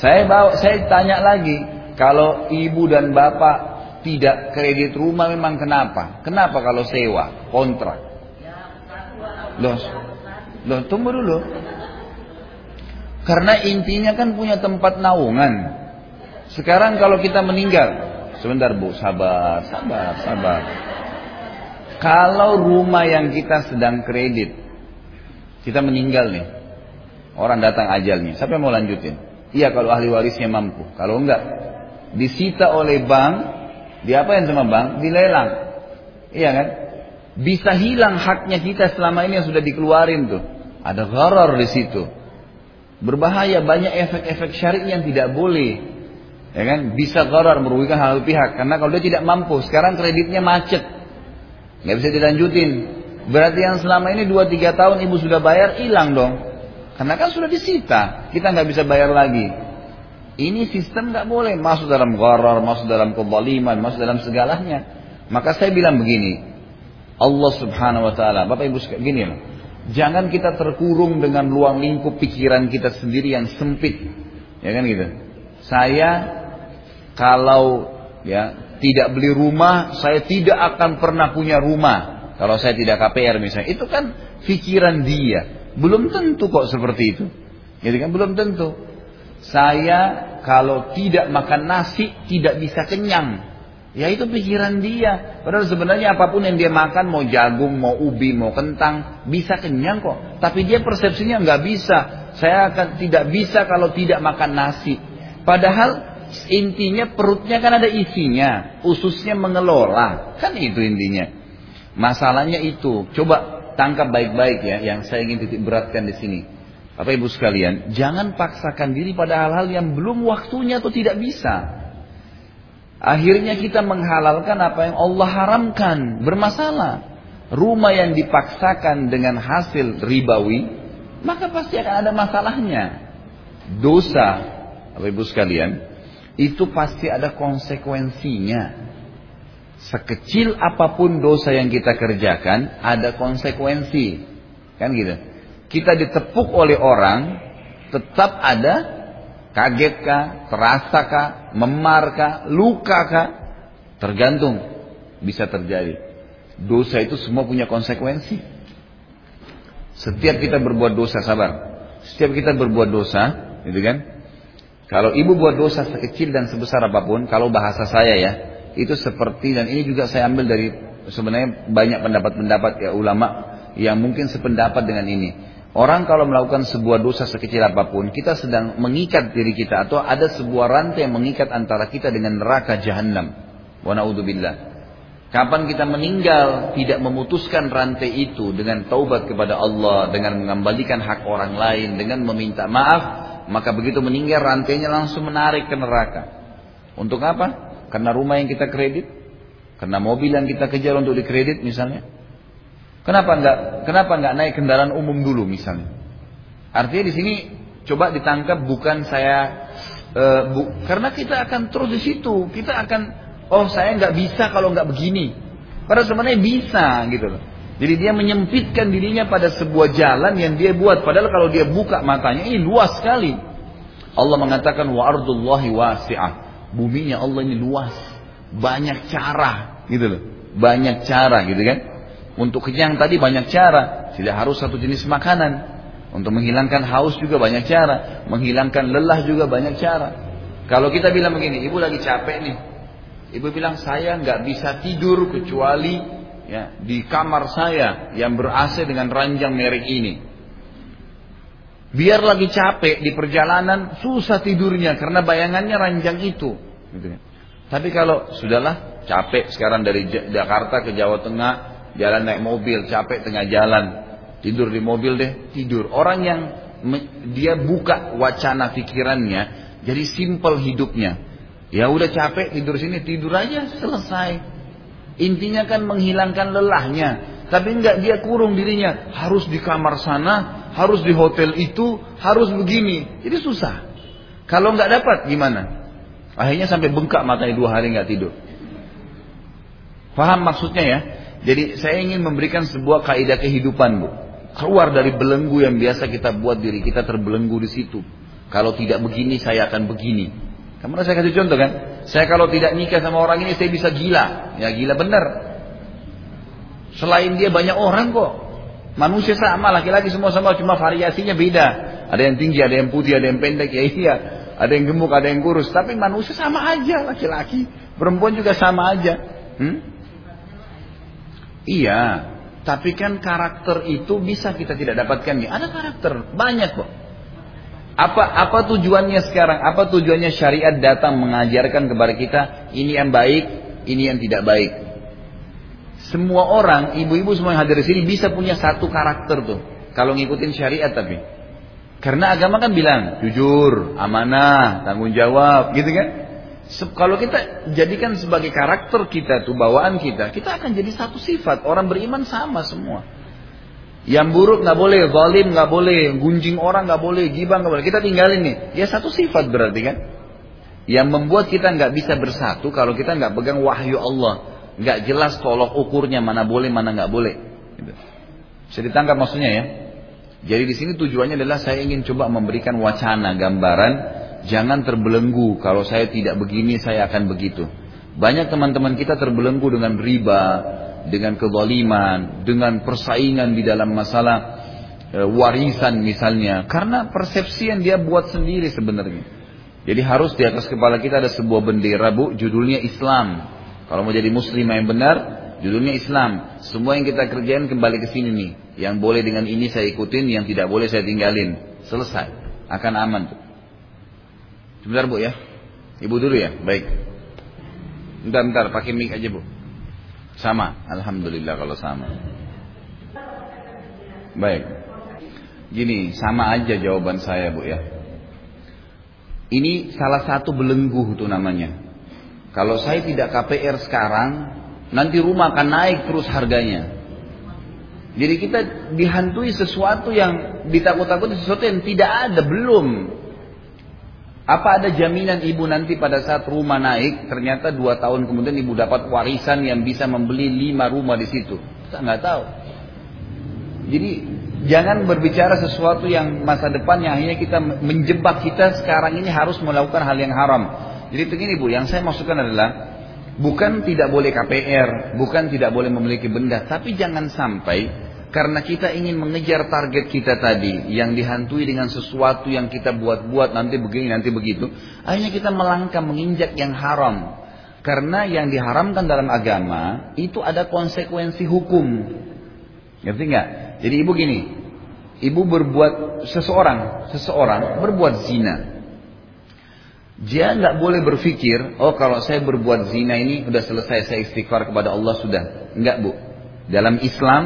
Saya bawa, saya tanya lagi, kalau ibu dan bapak tidak kredit rumah memang kenapa? Kenapa kalau sewa, kontrak? Loh, loh tunggu dulu. Karena intinya kan punya tempat naungan. Sekarang kalau kita meninggal, sebentar bu, sabar, sabar, sabar. Kalau rumah yang kita sedang kredit, kita meninggal nih, orang datang ajalnya, siapa yang mau lanjutin? Iya kalau ahli warisnya mampu. Kalau enggak, disita oleh bank, diapain sama bank? Dilelang. Iya kan? Bisa hilang haknya kita selama ini yang sudah dikeluarin tuh. Ada gharar di situ. Berbahaya banyak efek-efek syari yang tidak boleh. Ya kan? Bisa gharar merugikan hal pihak karena kalau dia tidak mampu, sekarang kreditnya macet. nggak bisa dilanjutin. Berarti yang selama ini 2 3 tahun ibu sudah bayar hilang dong. Karena kan sudah disita, kita nggak bisa bayar lagi. Ini sistem nggak boleh masuk dalam gharar, masuk dalam kezaliman, masuk dalam segalanya. Maka saya bilang begini, Allah subhanahu wa ta'ala. Bapak ibu gini loh. Jangan kita terkurung dengan luang lingkup pikiran kita sendiri yang sempit. Ya kan gitu. Saya kalau ya tidak beli rumah, saya tidak akan pernah punya rumah. Kalau saya tidak KPR misalnya. Itu kan pikiran dia. Belum tentu kok seperti itu. Jadi kan belum tentu. Saya kalau tidak makan nasi tidak bisa kenyang. Ya itu pikiran dia. Padahal sebenarnya apa pun yang dia makan, mau jagung, mau ubi, mau kentang, bisa kenyang kok. Tapi dia persepsinya nggak bisa. Saya akan tidak bisa kalau tidak makan nasi. Padahal intinya perutnya kan ada isinya, ususnya mengelola. Kan itu intinya. Masalahnya itu. Coba tangkap baik-baik ya, yang saya ingin titik beratkan di sini. Bapak Ibu sekalian, jangan paksakan diri pada hal-hal yang belum waktunya atau tidak bisa. Akhirnya kita menghalalkan apa yang Allah haramkan. Bermasalah. Rumah yang dipaksakan dengan hasil ribawi, maka pasti akan ada masalahnya. Dosa, Bapak Ibu sekalian, itu pasti ada konsekuensinya. Sekecil apa pun dosa yang kita kerjakan, ada konsekuensi. Kan gitu. Kita ditepuk oleh orang, tetap ada Kaget kah? Terasa kah? Memar kah? Luka kah? Tergantung. Bisa terjadi. Dosa itu semua punya konsekuensi. Setiap kita berbuat dosa, sabar. Setiap kita berbuat dosa, gitu kan? Kalau ibu buat dosa sekecil dan sebesar apa pun, kalau bahasa saya ya, itu seperti dan ini juga saya ambil dari sebenarnya banyak pendapat-pendapat ya ulama yang mungkin sependapat dengan ini. Orang kalau melakukan sebuah dosa sekecil apa pun, kita sedang mengikat diri kita atau ada sebuah rantai yang mengikat antara kita dengan neraka jahanam. Wa naudzubillah. Kapan kita meninggal tidak memutuskan rantai itu dengan taubat kepada Allah, dengan mengembalikan hak orang lain, dengan meminta maaf, maka begitu meninggal rantainya langsung menarik ke neraka. Untuk apa? Karena rumah yang kita kredit, karena mobil yang kita kejar untuk dikredit misalnya. Kenapa enggak kenapa enggak naik kendaraan umum dulu misalnya? Artinya di sini coba ditangkap bukan saya e, bu, karena kita akan terus di situ. Kita akan oh saya nggak bisa kalau nggak begini. Padahal sebenarnya bisa gitu loh. Jadi dia menyempitkan dirinya pada sebuah jalan yang dia buat. Padahal kalau dia buka matanya, ini luas sekali. Allah mengatakan wa ardullahi wasi'ah. Buminya Allah ini luas. Banyak cara, gitu loh. Banyak cara, gitu kan. Untuk kenyang tadi banyak cara. Tidak harus satu jenis makanan. Untuk menghilangkan haus juga banyak cara. Menghilangkan lelah juga banyak cara. Kalau kita bilang begini, ibu lagi capek nih. Ibu bilang saya nggak bisa tidur kecuali ya, di kamar saya yang ber AC dengan ranjang merek ini. Biar lagi capek di perjalanan susah tidurnya karena bayangannya ranjang itu. Gitu ya. Tapi kalau sudahlah capek sekarang dari Jakarta ke Jawa Tengah jalan naik mobil capek tengah jalan tidur di mobil deh tidur orang yang dia buka wacana pikirannya jadi simpel hidupnya ya udah capek tidur sini tidur aja selesai Intinya kan menghilangkan lelahnya. Tapi enggak dia kurung dirinya. Harus di kamar sana, harus di hotel itu, harus begini. Jadi susah. Kalau enggak dapat gimana? Akhirnya sampai bengkak matanya dua hari enggak tidur. Paham maksudnya ya? Jadi saya ingin memberikan sebuah kaidah kehidupan bu. Keluar dari belenggu yang biasa kita buat diri kita terbelenggu di situ. Kalau tidak begini saya akan begini. Kamu saya kasih contoh kan? Saya kalau tidak nikah sama orang ini saya bisa gila. Ya gila benar. Selain dia banyak orang kok. Manusia sama, laki-laki semua sama, cuma variasinya beda. Ada yang tinggi, ada yang putih, ada yang pendek, ya iya. Ada yang gemuk, ada yang kurus. Tapi manusia sama aja, laki-laki. Perempuan juga sama aja. Hmm? Iya, tapi kan karakter itu bisa kita tidak dapatkan. Ada karakter, banyak kok. Apa apa tujuannya sekarang? Apa tujuannya syariat datang mengajarkan kepada kita ini yang baik, ini yang tidak baik. Semua orang, ibu-ibu semua yang hadir di sini bisa punya satu karakter tuh. Kalau ngikutin syariat tapi. Karena agama kan bilang jujur, amanah, tanggung jawab, gitu kan? Kalau kita jadikan sebagai karakter kita tuh bawaan kita, kita akan jadi satu sifat. Orang beriman sama semua. Yang buruk nggak boleh, zalim nggak boleh, gunjing orang nggak boleh, gibah nggak boleh. Kita tinggalin nih. Ya satu sifat berarti kan. Yang membuat kita nggak bisa bersatu kalau kita nggak pegang wahyu Allah, nggak jelas tolok ukurnya mana boleh mana nggak boleh. Gitu. Bisa ditangkap maksudnya ya. Jadi di sini tujuannya adalah saya ingin coba memberikan wacana, gambaran, jangan terbelenggu. Kalau saya tidak begini, saya akan begitu. Banyak teman-teman kita terbelenggu dengan riba, dengan kezaliman, dengan persaingan di dalam masalah e, warisan misalnya, karena persepsi yang dia buat sendiri sebenarnya. Jadi harus di atas kepala kita ada sebuah bendera bu, judulnya Islam. Kalau mau jadi muslim yang benar, judulnya Islam. Semua yang kita kerjain kembali ke sini nih. Yang boleh dengan ini saya ikutin, yang tidak boleh saya tinggalin. Selesai, akan aman tuh. Sebentar bu ya, ibu dulu ya, baik. Bentar, bentar, pakai mic aja bu. Sama, Alhamdulillah kalau sama. Baik. Gini, sama aja jawaban saya bu ya. Ini salah satu belenggu itu namanya. Kalau saya tidak KPR sekarang, nanti rumah akan naik terus harganya. Jadi kita dihantui sesuatu yang ditakut-takuti sesuatu yang tidak ada, belum. Apa ada jaminan ibu nanti pada saat rumah naik, ternyata dua tahun kemudian ibu dapat warisan yang bisa membeli lima rumah di situ? Kita nggak tahu. Jadi jangan berbicara sesuatu yang masa depan yang akhirnya kita menjebak kita sekarang ini harus melakukan hal yang haram. Jadi begini bu, yang saya maksudkan adalah bukan tidak boleh KPR, bukan tidak boleh memiliki benda, tapi jangan sampai Karena kita ingin mengejar target kita tadi yang dihantui dengan sesuatu yang kita buat-buat nanti begini nanti begitu, akhirnya kita melangkah menginjak yang haram. Karena yang diharamkan dalam agama itu ada konsekuensi hukum. Ngerti nggak? Jadi ibu gini, ibu berbuat seseorang, seseorang berbuat zina. Dia nggak boleh berpikir, oh kalau saya berbuat zina ini udah selesai saya istighfar kepada Allah sudah. Enggak bu. Dalam Islam,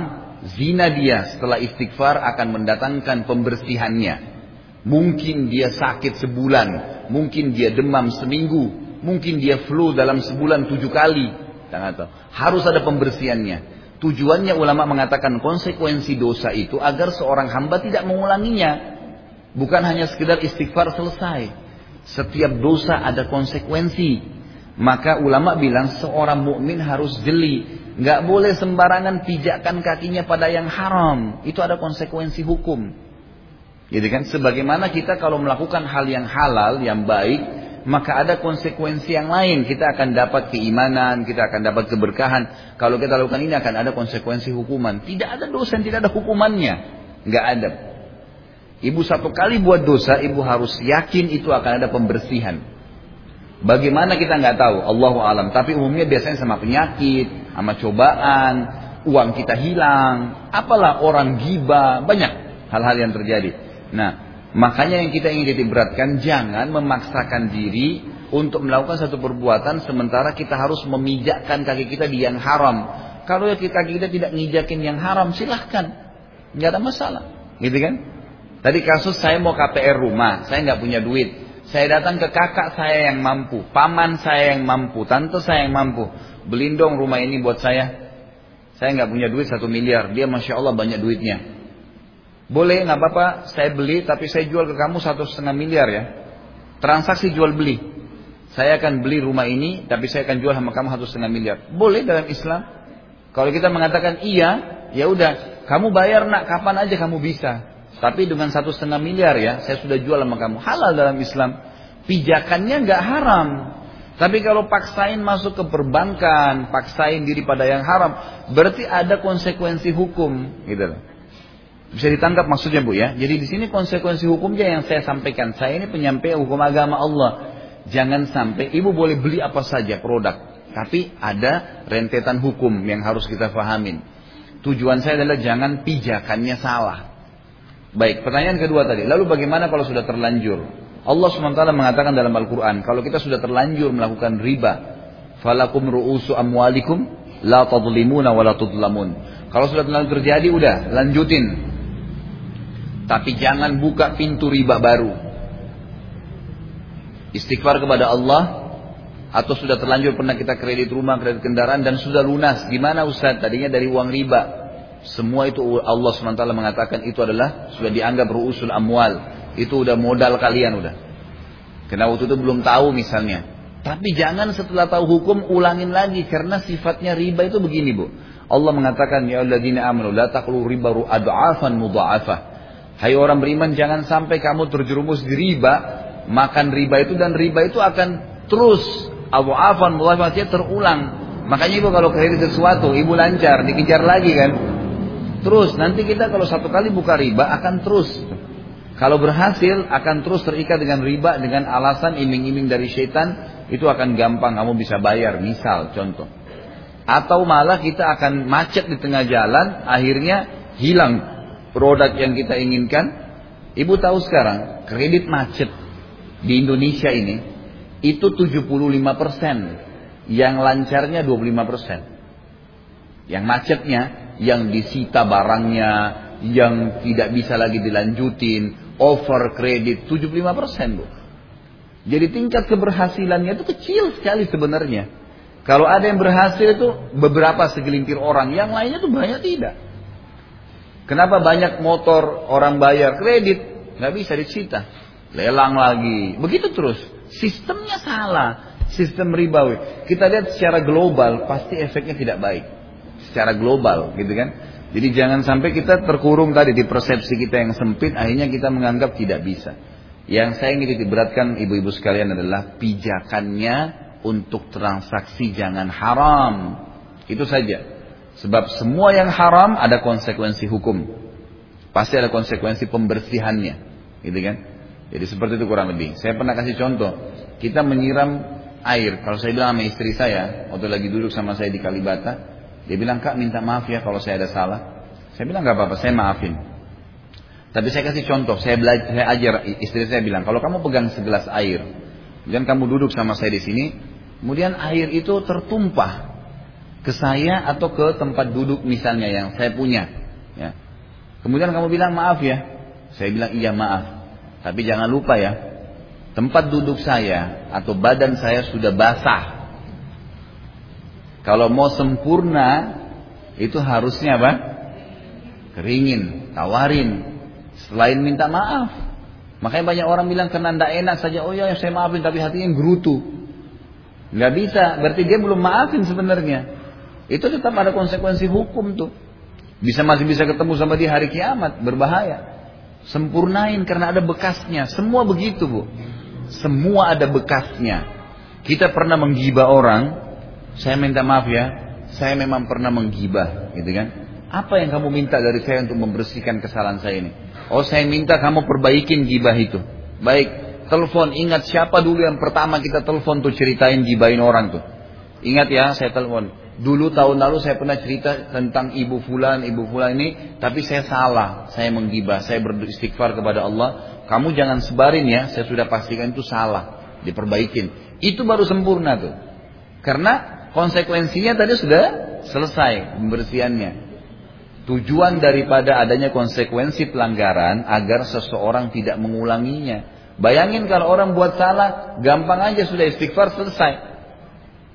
zina dia setelah istighfar akan mendatangkan pembersihannya. Mungkin dia sakit sebulan, mungkin dia demam seminggu, Mungkin dia flu dalam sebulan tujuh kali. tahu. Harus ada pembersihannya. Tujuannya ulama mengatakan konsekuensi dosa itu agar seorang hamba tidak mengulanginya. Bukan hanya sekedar istighfar selesai. Setiap dosa ada konsekuensi. Maka ulama bilang seorang mukmin harus jeli. Nggak boleh sembarangan pijakkan kakinya pada yang haram. Itu ada konsekuensi hukum. Gitu kan? Sebagaimana kita kalau melakukan hal yang halal, yang baik, maka ada konsekuensi yang lain. Kita akan dapat keimanan, kita akan dapat keberkahan. Kalau kita lakukan ini akan ada konsekuensi hukuman. Tidak ada dosa tidak ada hukumannya. Nggak ada. Ibu satu kali buat dosa, ibu harus yakin itu akan ada pembersihan. Bagaimana kita nggak tahu, Allahu alam. Tapi umumnya biasanya sama penyakit, sama cobaan, uang kita hilang, apalah orang giba, banyak hal-hal yang terjadi. Nah, Makanya yang kita ingin titik beratkan jangan memaksakan diri untuk melakukan satu perbuatan sementara kita harus memijakkan kaki kita di yang haram. Kalau kaki kita tidak ngijakin yang haram silahkan, nggak ada masalah, gitu kan? Tadi kasus saya mau KPR rumah, saya nggak punya duit. Saya datang ke kakak saya yang mampu, paman saya yang mampu, tante saya yang mampu. Beliin dong rumah ini buat saya. Saya nggak punya duit satu miliar, dia masya Allah banyak duitnya. Boleh nggak apa-apa saya beli tapi saya jual ke kamu satu setengah miliar ya. Transaksi jual beli. Saya akan beli rumah ini tapi saya akan jual sama kamu satu setengah miliar. Boleh dalam Islam. Kalau kita mengatakan iya, ya udah kamu bayar nak kapan aja kamu bisa. Tapi dengan satu setengah miliar ya, saya sudah jual sama kamu. Halal dalam Islam. Pijakannya nggak haram. Tapi kalau paksain masuk ke perbankan, paksain diri pada yang haram, berarti ada konsekuensi hukum, gitu loh. Bisa ditangkap maksudnya Bu ya. Jadi di sini konsekuensi hukumnya yang saya sampaikan. Saya ini penyampai hukum agama Allah. Jangan sampai ibu boleh beli apa saja produk. Tapi ada rentetan hukum yang harus kita fahamin. Tujuan saya adalah jangan pijakannya salah. Baik, pertanyaan kedua tadi. Lalu bagaimana kalau sudah terlanjur? Allah SWT mengatakan dalam Al-Quran. Kalau kita sudah terlanjur melakukan riba. Falakum ru'usu amwalikum. La tadlimuna wa la tudlamun. Kalau sudah terlanjur terjadi, udah lanjutin tapi jangan buka pintu riba baru. Istighfar kepada Allah atau sudah terlanjur pernah kita kredit rumah, kredit kendaraan dan sudah lunas. Gimana Ustaz? Tadinya dari uang riba. Semua itu Allah SWT mengatakan itu adalah sudah dianggap ruusul amwal. Itu udah modal kalian udah. Karena waktu itu belum tahu misalnya. Tapi jangan setelah tahu hukum ulangin lagi karena sifatnya riba itu begini bu. Allah mengatakan ya alladzina amanu la taqulu riba ad'afan mudha'afah. Hai orang beriman jangan sampai kamu terjerumus di riba, makan riba itu dan riba itu akan terus Abu Afan mulai terulang. Makanya ibu kalau kredit sesuatu, ibu lancar, dikejar lagi kan. Terus nanti kita kalau satu kali buka riba akan terus. Kalau berhasil akan terus terikat dengan riba dengan alasan iming-iming dari syaitan itu akan gampang kamu bisa bayar misal contoh. Atau malah kita akan macet di tengah jalan akhirnya hilang produk yang kita inginkan. Ibu tahu sekarang kredit macet di Indonesia ini itu 75 persen, yang lancarnya 25 persen. Yang macetnya, yang disita barangnya, yang tidak bisa lagi dilanjutin, over kredit 75 persen bu. Jadi tingkat keberhasilannya itu kecil sekali sebenarnya. Kalau ada yang berhasil itu beberapa segelintir orang, yang lainnya tuh banyak tidak. Kenapa banyak motor orang bayar kredit nggak bisa disita, lelang lagi, begitu terus. Sistemnya salah, sistem ribawi. Kita lihat secara global pasti efeknya tidak baik, secara global, gitu kan? Jadi jangan sampai kita terkurung tadi di persepsi kita yang sempit, akhirnya kita menganggap tidak bisa. Yang saya ingin diberatkan ibu-ibu sekalian adalah pijakannya untuk transaksi jangan haram. Itu saja. Sebab semua yang haram ada konsekuensi hukum. Pasti ada konsekuensi pembersihannya. Gitu kan? Jadi seperti itu kurang lebih. Saya pernah kasih contoh. Kita menyiram air. Kalau saya bilang sama istri saya, waktu lagi duduk sama saya di Kalibata, dia bilang, Kak minta maaf ya kalau saya ada salah. Saya bilang nggak apa-apa, saya maafin. Tapi saya kasih contoh, saya belajar, saya ajar istri saya bilang, kalau kamu pegang segelas air, dan kamu duduk sama saya di sini, kemudian air itu tertumpah ke saya atau ke tempat duduk misalnya yang saya punya. Ya. Kemudian kamu bilang maaf ya, saya bilang iya maaf. Tapi jangan lupa ya, tempat duduk saya atau badan saya sudah basah. Kalau mau sempurna, itu harusnya apa? Keringin, tawarin, Selain minta maaf. Makanya banyak orang bilang karena tidak enak saja. Oh ya saya maafin tapi hatinya gerutu. Nggak bisa. Berarti dia belum maafin sebenarnya. Itu tetap ada konsekuensi hukum tuh. Bisa masih bisa ketemu sama dia hari kiamat. Berbahaya. Sempurnain karena ada bekasnya. Semua begitu bu. Semua ada bekasnya. Kita pernah menggibah orang. Saya minta maaf ya. Saya memang pernah menggibah. Gitu kan. Apa yang kamu minta dari saya untuk membersihkan kesalahan saya ini? Oh saya minta kamu perbaikin gibah itu. Baik, telepon ingat siapa dulu yang pertama kita telepon tuh ceritain gibahin orang tuh. Ingat ya saya telepon. Dulu tahun lalu saya pernah cerita tentang ibu fulan, ibu fulan ini, tapi saya salah. Saya menggibah, saya beristighfar kepada Allah. Kamu jangan sebarin ya, saya sudah pastikan itu salah. Diperbaikin. Itu baru sempurna tuh. Karena konsekuensinya tadi sudah selesai pembersihannya. Tujuan daripada adanya konsekuensi pelanggaran agar seseorang tidak mengulanginya. Bayangin kalau orang buat salah, gampang aja sudah istighfar selesai.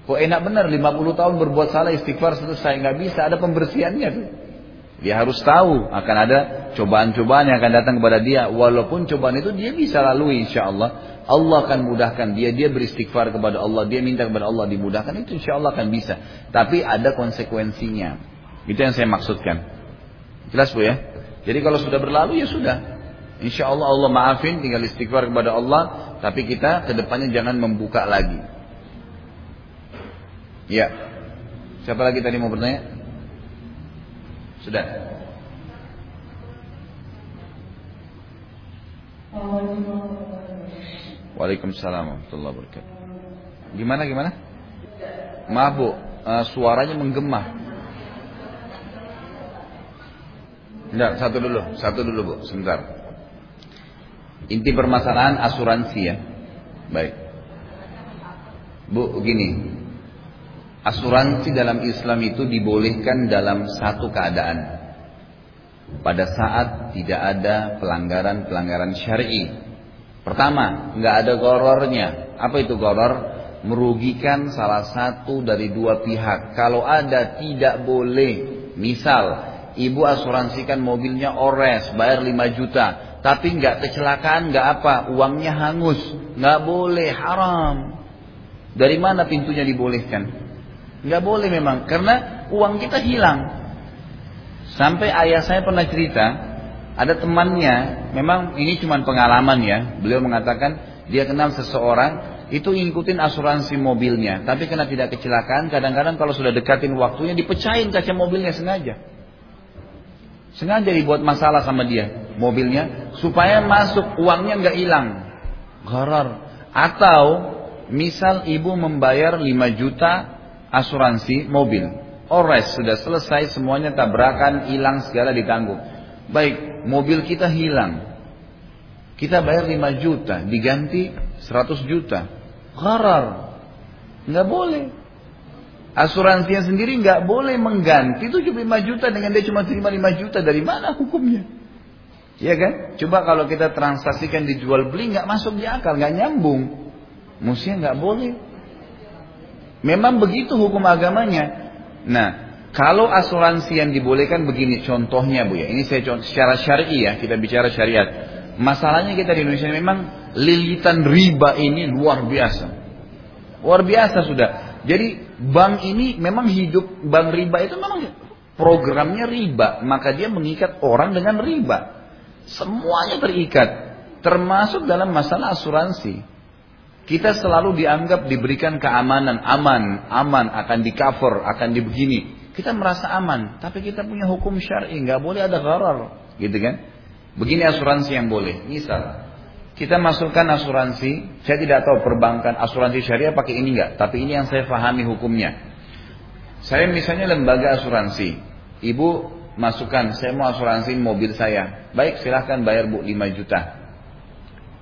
Kok enak benar 50 tahun berbuat salah istighfar selesai. Nggak bisa, ada pembersihannya tuh. Dia harus tahu akan ada cobaan-cobaan yang akan datang kepada dia. Walaupun cobaan itu dia bisa lalui insya Allah. Allah akan mudahkan dia. Dia beristighfar kepada Allah. Dia minta kepada Allah dimudahkan. Itu insya Allah akan bisa. Tapi ada konsekuensinya. Itu yang saya maksudkan. Jelas bu ya? Jadi kalau sudah berlalu ya sudah. Insya Allah Allah maafin, tinggal istighfar kepada Allah. Tapi kita ke depannya jangan membuka lagi. Ya. Siapa lagi tadi mau bertanya? Sudah. Waalaikumsalam warahmatullahi wabarakatuh. Gimana gimana? Maaf bu, uh, suaranya menggema. Enggak, satu dulu, satu dulu Bu, sebentar. Inti permasalahan asuransi ya. Baik. Bu, begini. Asuransi dalam Islam itu dibolehkan dalam satu keadaan. Pada saat tidak ada pelanggaran-pelanggaran syar'i. Pertama, nggak ada gorornya. Apa itu goror? Merugikan salah satu dari dua pihak. Kalau ada tidak boleh. Misal, Ibu asuransikan mobilnya ores, bayar 5 juta. Tapi nggak kecelakaan, nggak apa, uangnya hangus. Nggak boleh, haram. Dari mana pintunya dibolehkan? Nggak boleh memang, karena uang kita hilang. Sampai ayah saya pernah cerita, ada temannya, memang ini cuma pengalaman ya. Beliau mengatakan dia kenal seseorang itu ngikutin asuransi mobilnya, tapi karena tidak kecelakaan, kadang-kadang kalau sudah dekatin waktunya dipecahin kaca mobilnya sengaja. Sengaja dibuat masalah sama dia mobilnya supaya masuk uangnya nggak hilang. Gharar. Atau misal ibu membayar 5 juta asuransi mobil. Ores sudah selesai semuanya tabrakan hilang segala ditanggung. Baik, mobil kita hilang. Kita bayar 5 juta diganti 100 juta. Gharar. Nggak boleh. Asuransinya sendiri nggak boleh mengganti 75 juta dengan dia cuma terima 5 juta. Dari mana hukumnya? Ya kan? Coba kalau kita transaksikan dijual beli nggak masuk di akal, nggak nyambung. Mestinya nggak boleh. Memang begitu hukum agamanya. Nah, kalau asuransi yang dibolehkan begini contohnya Bu ya. Ini saya contoh secara syar'i ya, kita bicara syariat. Masalahnya kita di Indonesia memang lilitan riba ini luar biasa. Luar biasa sudah. Jadi bank ini memang hidup bank riba itu memang programnya riba, maka dia mengikat orang dengan riba. Semuanya terikat, termasuk dalam masalah asuransi. Kita selalu dianggap diberikan keamanan, aman, aman, akan di cover, akan dibegini. Kita merasa aman, tapi kita punya hukum syar'i, nggak boleh ada gharar, gitu kan? Begini asuransi yang boleh. Misal, kita masukkan asuransi, saya tidak tahu perbankan asuransi syariah pakai ini enggak, tapi ini yang saya pahami hukumnya. Saya misalnya lembaga asuransi, ibu masukkan, saya mau asuransi mobil saya. Baik, silahkan bayar bu 5 juta.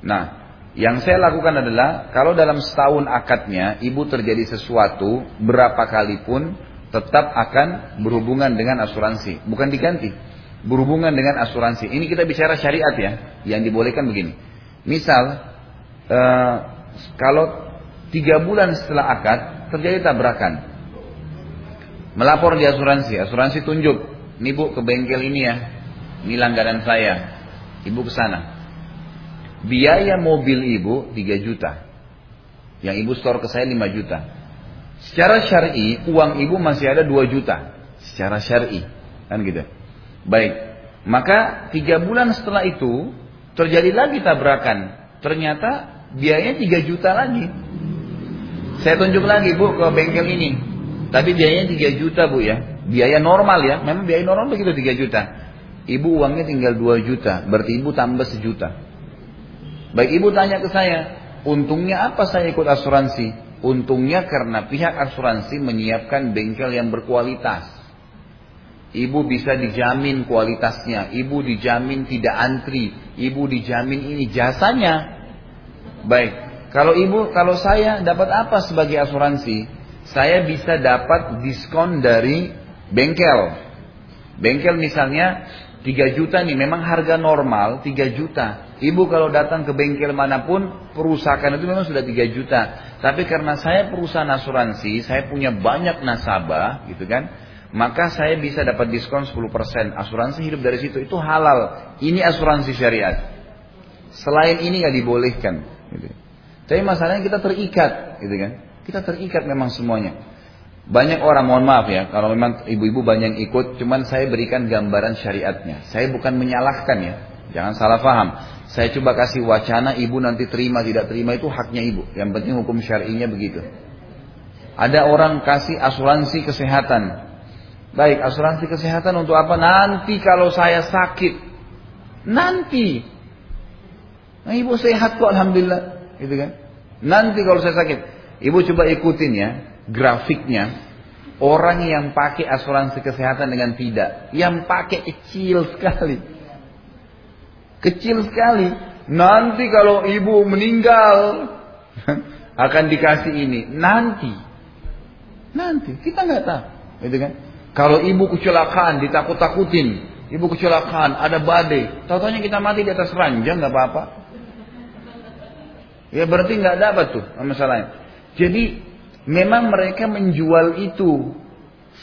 Nah, yang saya lakukan adalah kalau dalam setahun akadnya ibu terjadi sesuatu berapa kali pun tetap akan berhubungan dengan asuransi, bukan diganti. Berhubungan dengan asuransi. Ini kita bicara syariat ya, yang dibolehkan begini. Misal eh, kalau tiga bulan setelah akad terjadi tabrakan, melapor di asuransi, asuransi tunjuk, ini bu ke bengkel ini ya, ini langganan saya, ibu ke sana Biaya mobil ibu 3 juta. Yang ibu store ke saya 5 juta. Secara syar'i uang ibu masih ada 2 juta. Secara syar'i. Kan gitu. Baik. Maka 3 bulan setelah itu terjadi lagi tabrakan. Ternyata biayanya 3 juta lagi. Saya tunjuk lagi bu ke bengkel ini. Tapi biayanya 3 juta bu ya. Biaya normal ya. Memang biaya normal begitu 3 juta. Ibu uangnya tinggal 2 juta. Berarti ibu tambah sejuta. Baik ibu tanya ke saya, untungnya apa saya ikut asuransi? Untungnya karena pihak asuransi menyiapkan bengkel yang berkualitas. Ibu bisa dijamin kualitasnya, ibu dijamin tidak antri, ibu dijamin ini jasanya. Baik, kalau ibu, kalau saya dapat apa sebagai asuransi? Saya bisa dapat diskon dari bengkel. Bengkel misalnya 3 juta nih, memang harga normal 3 juta. Ibu kalau datang ke bengkel mana pun, perusahaan itu memang sudah 3 juta. Tapi karena saya perusahaan asuransi, saya punya banyak nasabah, gitu kan. Maka saya bisa dapat diskon 10%. Asuransi hidup dari situ. Itu halal. Ini asuransi syariat. Selain ini nggak dibolehkan. Gitu. Tapi masalahnya kita terikat, gitu kan. Kita terikat memang semuanya. Banyak orang, mohon maaf ya, kalau memang ibu-ibu banyak yang ikut, cuman saya berikan gambaran syariatnya. Saya bukan menyalahkan ya, jangan salah paham. Saya coba kasih wacana ibu nanti terima tidak terima itu haknya ibu. Yang penting hukum syar'inya begitu. Ada orang kasih asuransi kesehatan. Baik, asuransi kesehatan untuk apa? Nanti kalau saya sakit. Nanti. Nah, ibu sehat kok alhamdulillah, gitu kan? Nanti kalau saya sakit. Ibu coba ikutin ya grafiknya. Orang yang pakai asuransi kesehatan dengan tidak, yang pakai kecil sekali. Kecil sekali. Nanti kalau ibu meninggal akan dikasih ini. Nanti. Nanti. Kita nggak tahu. Gitu kan? Kalau ibu kecelakaan, ditakut-takutin. Ibu kecelakaan, ada badai. tahu kita mati di atas ranjang, nggak apa-apa. Ya berarti nggak dapat tuh masalahnya. Jadi memang mereka menjual itu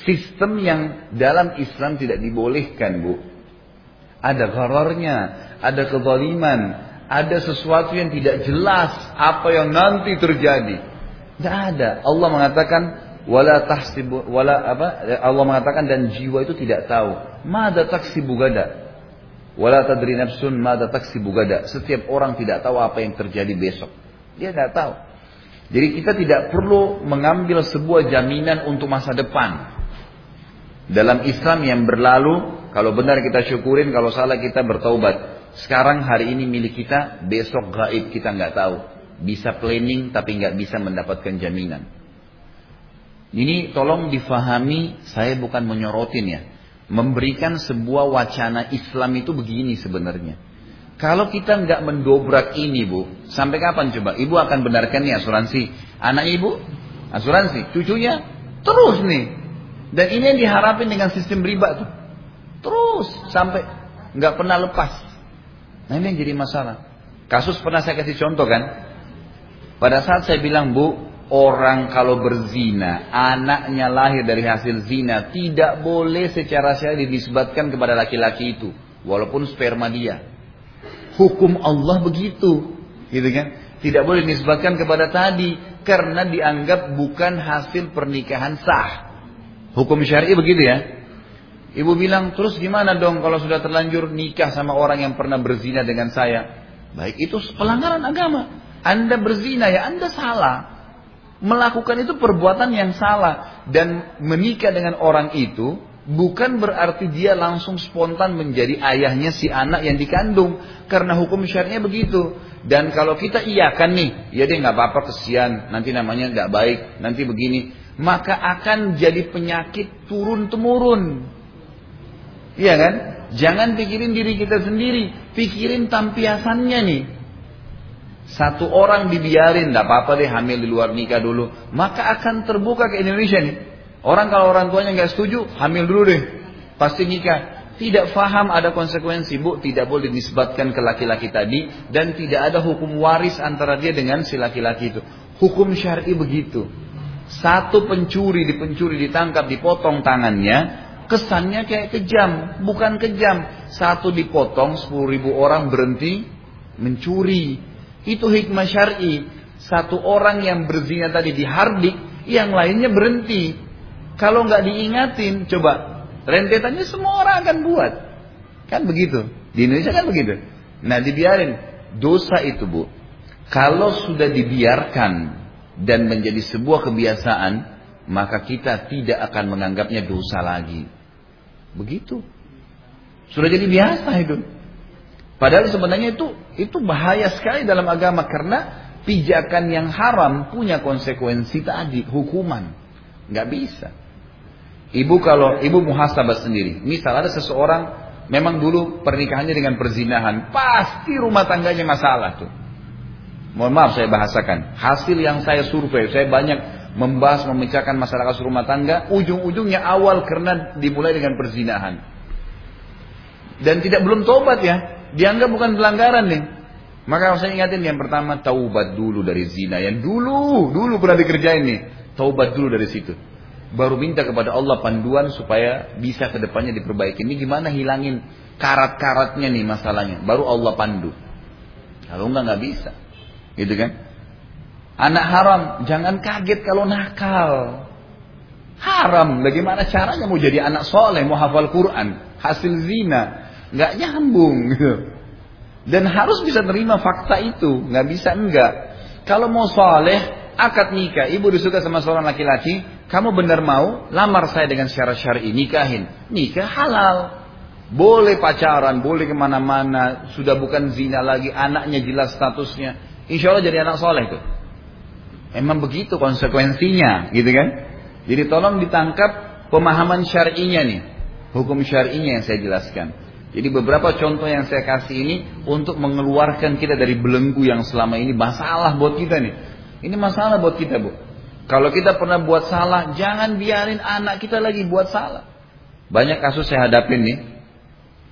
sistem yang dalam Islam tidak dibolehkan, Bu. Ada gharornya, ada kezaliman, ada sesuatu yang tidak jelas apa yang nanti terjadi. Tidak ada. Allah mengatakan wala tahsibu wala apa? Allah mengatakan dan jiwa itu tidak tahu. Mada taksibu gada. Wala tadri nafsun mada taksibu gada. Setiap orang tidak tahu apa yang terjadi besok. Dia tidak tahu. Jadi kita tidak perlu mengambil sebuah jaminan untuk masa depan. Dalam Islam yang berlalu, kalau benar kita syukurin, kalau salah kita bertaubat. Sekarang hari ini milik kita, besok gaib kita nggak tahu. Bisa planning tapi nggak bisa mendapatkan jaminan. Ini tolong difahami, saya bukan menyorotin ya. Memberikan sebuah wacana Islam itu begini sebenarnya. Kalau kita nggak mendobrak ini bu, sampai kapan coba? Ibu akan benarkan nih asuransi. Anak ibu, asuransi. Cucunya, terus nih. Dan ini yang diharapin dengan sistem riba tuh. Terus sampai nggak pernah lepas. Nah ini yang jadi masalah. Kasus pernah saya kasih contoh kan. Pada saat saya bilang bu, orang kalau berzina, anaknya lahir dari hasil zina, tidak boleh secara syar'i dinisbatkan kepada laki-laki itu. Walaupun sperma dia. Hukum Allah begitu. Gitu kan. Tidak boleh dinisbatkan kepada tadi. Karena dianggap bukan hasil pernikahan sah. Hukum syari begitu ya. Ibu bilang, terus gimana dong kalau sudah terlanjur nikah sama orang yang pernah berzina dengan saya? Baik, itu pelanggaran agama. Anda berzina ya, Anda salah. Melakukan itu perbuatan yang salah. dan menikah dengan orang itu bukan berarti dia langsung spontan menjadi ayahnya si anak yang dikandung. Karena hukum syariatnya begitu. Dan kalau kita iyakan nih ya dia nggak apa-apa kesian. Nanti namanya nggak baik nanti begini. Maka akan jadi penyakit turun temurun iya kan? Jangan pikirin diri kita sendiri. Pikirin tampiasannya nih. Satu orang dibiarin, tidak apa-apa deh hamil di luar nikah dulu. Maka akan terbuka ke Indonesia nih. Orang kalau orang tuanya nggak setuju, hamil dulu deh. Pasti nikah. Tidak faham ada konsekuensi, bu. Tidak boleh disebutkan ke laki-laki tadi. Dan tidak ada hukum waris antara dia dengan si laki-laki itu. Hukum syari begitu. Satu pencuri dipencuri ditangkap, dipotong tangannya. Kesannya kayak kejam. Bukan kejam. Satu dipotong, sepuluh ribu orang berhenti mencuri itu hikmah syar'i. Satu orang yang berzina tadi dihardik, yang lainnya berhenti. Kalau nggak diingatin, coba rentetannya semua orang akan buat. Kan begitu. Di Indonesia kan begitu. Nah dibiarin. Dosa itu bu. Kalau sudah dibiarkan dan menjadi sebuah kebiasaan, maka kita tidak akan menganggapnya dosa lagi. Begitu. Sudah jadi biasa itu. Padahal sebenarnya itu itu bahaya sekali dalam agama karena pijakan yang haram punya konsekuensi tadi hukuman. Nggak bisa. Ibu kalau ibu muhasabah sendiri, misal ada seseorang memang dulu pernikahannya dengan perzinahan, pasti rumah tangganya masalah tuh. Mohon maaf saya bahasakan. Hasil yang saya survei, saya banyak membahas memecahkan masalah kasus rumah tangga, ujung-ujungnya awal karena dimulai dengan perzinahan. Dan tidak belum tobat ya, dianggap bukan pelanggaran nih. Maka saya ingatin yang pertama taubat dulu dari zina yang dulu dulu pernah dikerjain nih. Taubat dulu dari situ. Baru minta kepada Allah panduan supaya bisa ke depannya diperbaiki. Ini gimana hilangin karat-karatnya nih masalahnya. Baru Allah pandu. Kalau enggak nggak bisa. Gitu kan? Anak haram, jangan kaget kalau nakal. Haram, bagaimana caranya mau jadi anak soleh, mau hafal Quran, hasil zina, nggak nyambung. Dan harus bisa terima fakta itu, nggak bisa enggak. Kalau mau soleh, akad nikah, ibu disuka sama seorang laki-laki, kamu benar mau lamar saya dengan syarat syar'i nikahin, nikah halal. Boleh pacaran, boleh ke mana-mana, sudah bukan zina lagi, anaknya jelas statusnya. Insya Allah jadi anak soleh tuh. Emang begitu konsekuensinya, gitu kan? Jadi tolong ditangkap pemahaman syar'inya nih, hukum syar'inya yang saya jelaskan. Jadi beberapa contoh yang saya kasih ini untuk mengeluarkan kita dari belenggu yang selama ini masalah buat kita nih. Ini masalah buat kita bu. Kalau kita pernah buat salah, jangan biarin anak kita lagi buat salah. Banyak kasus saya hadapin nih.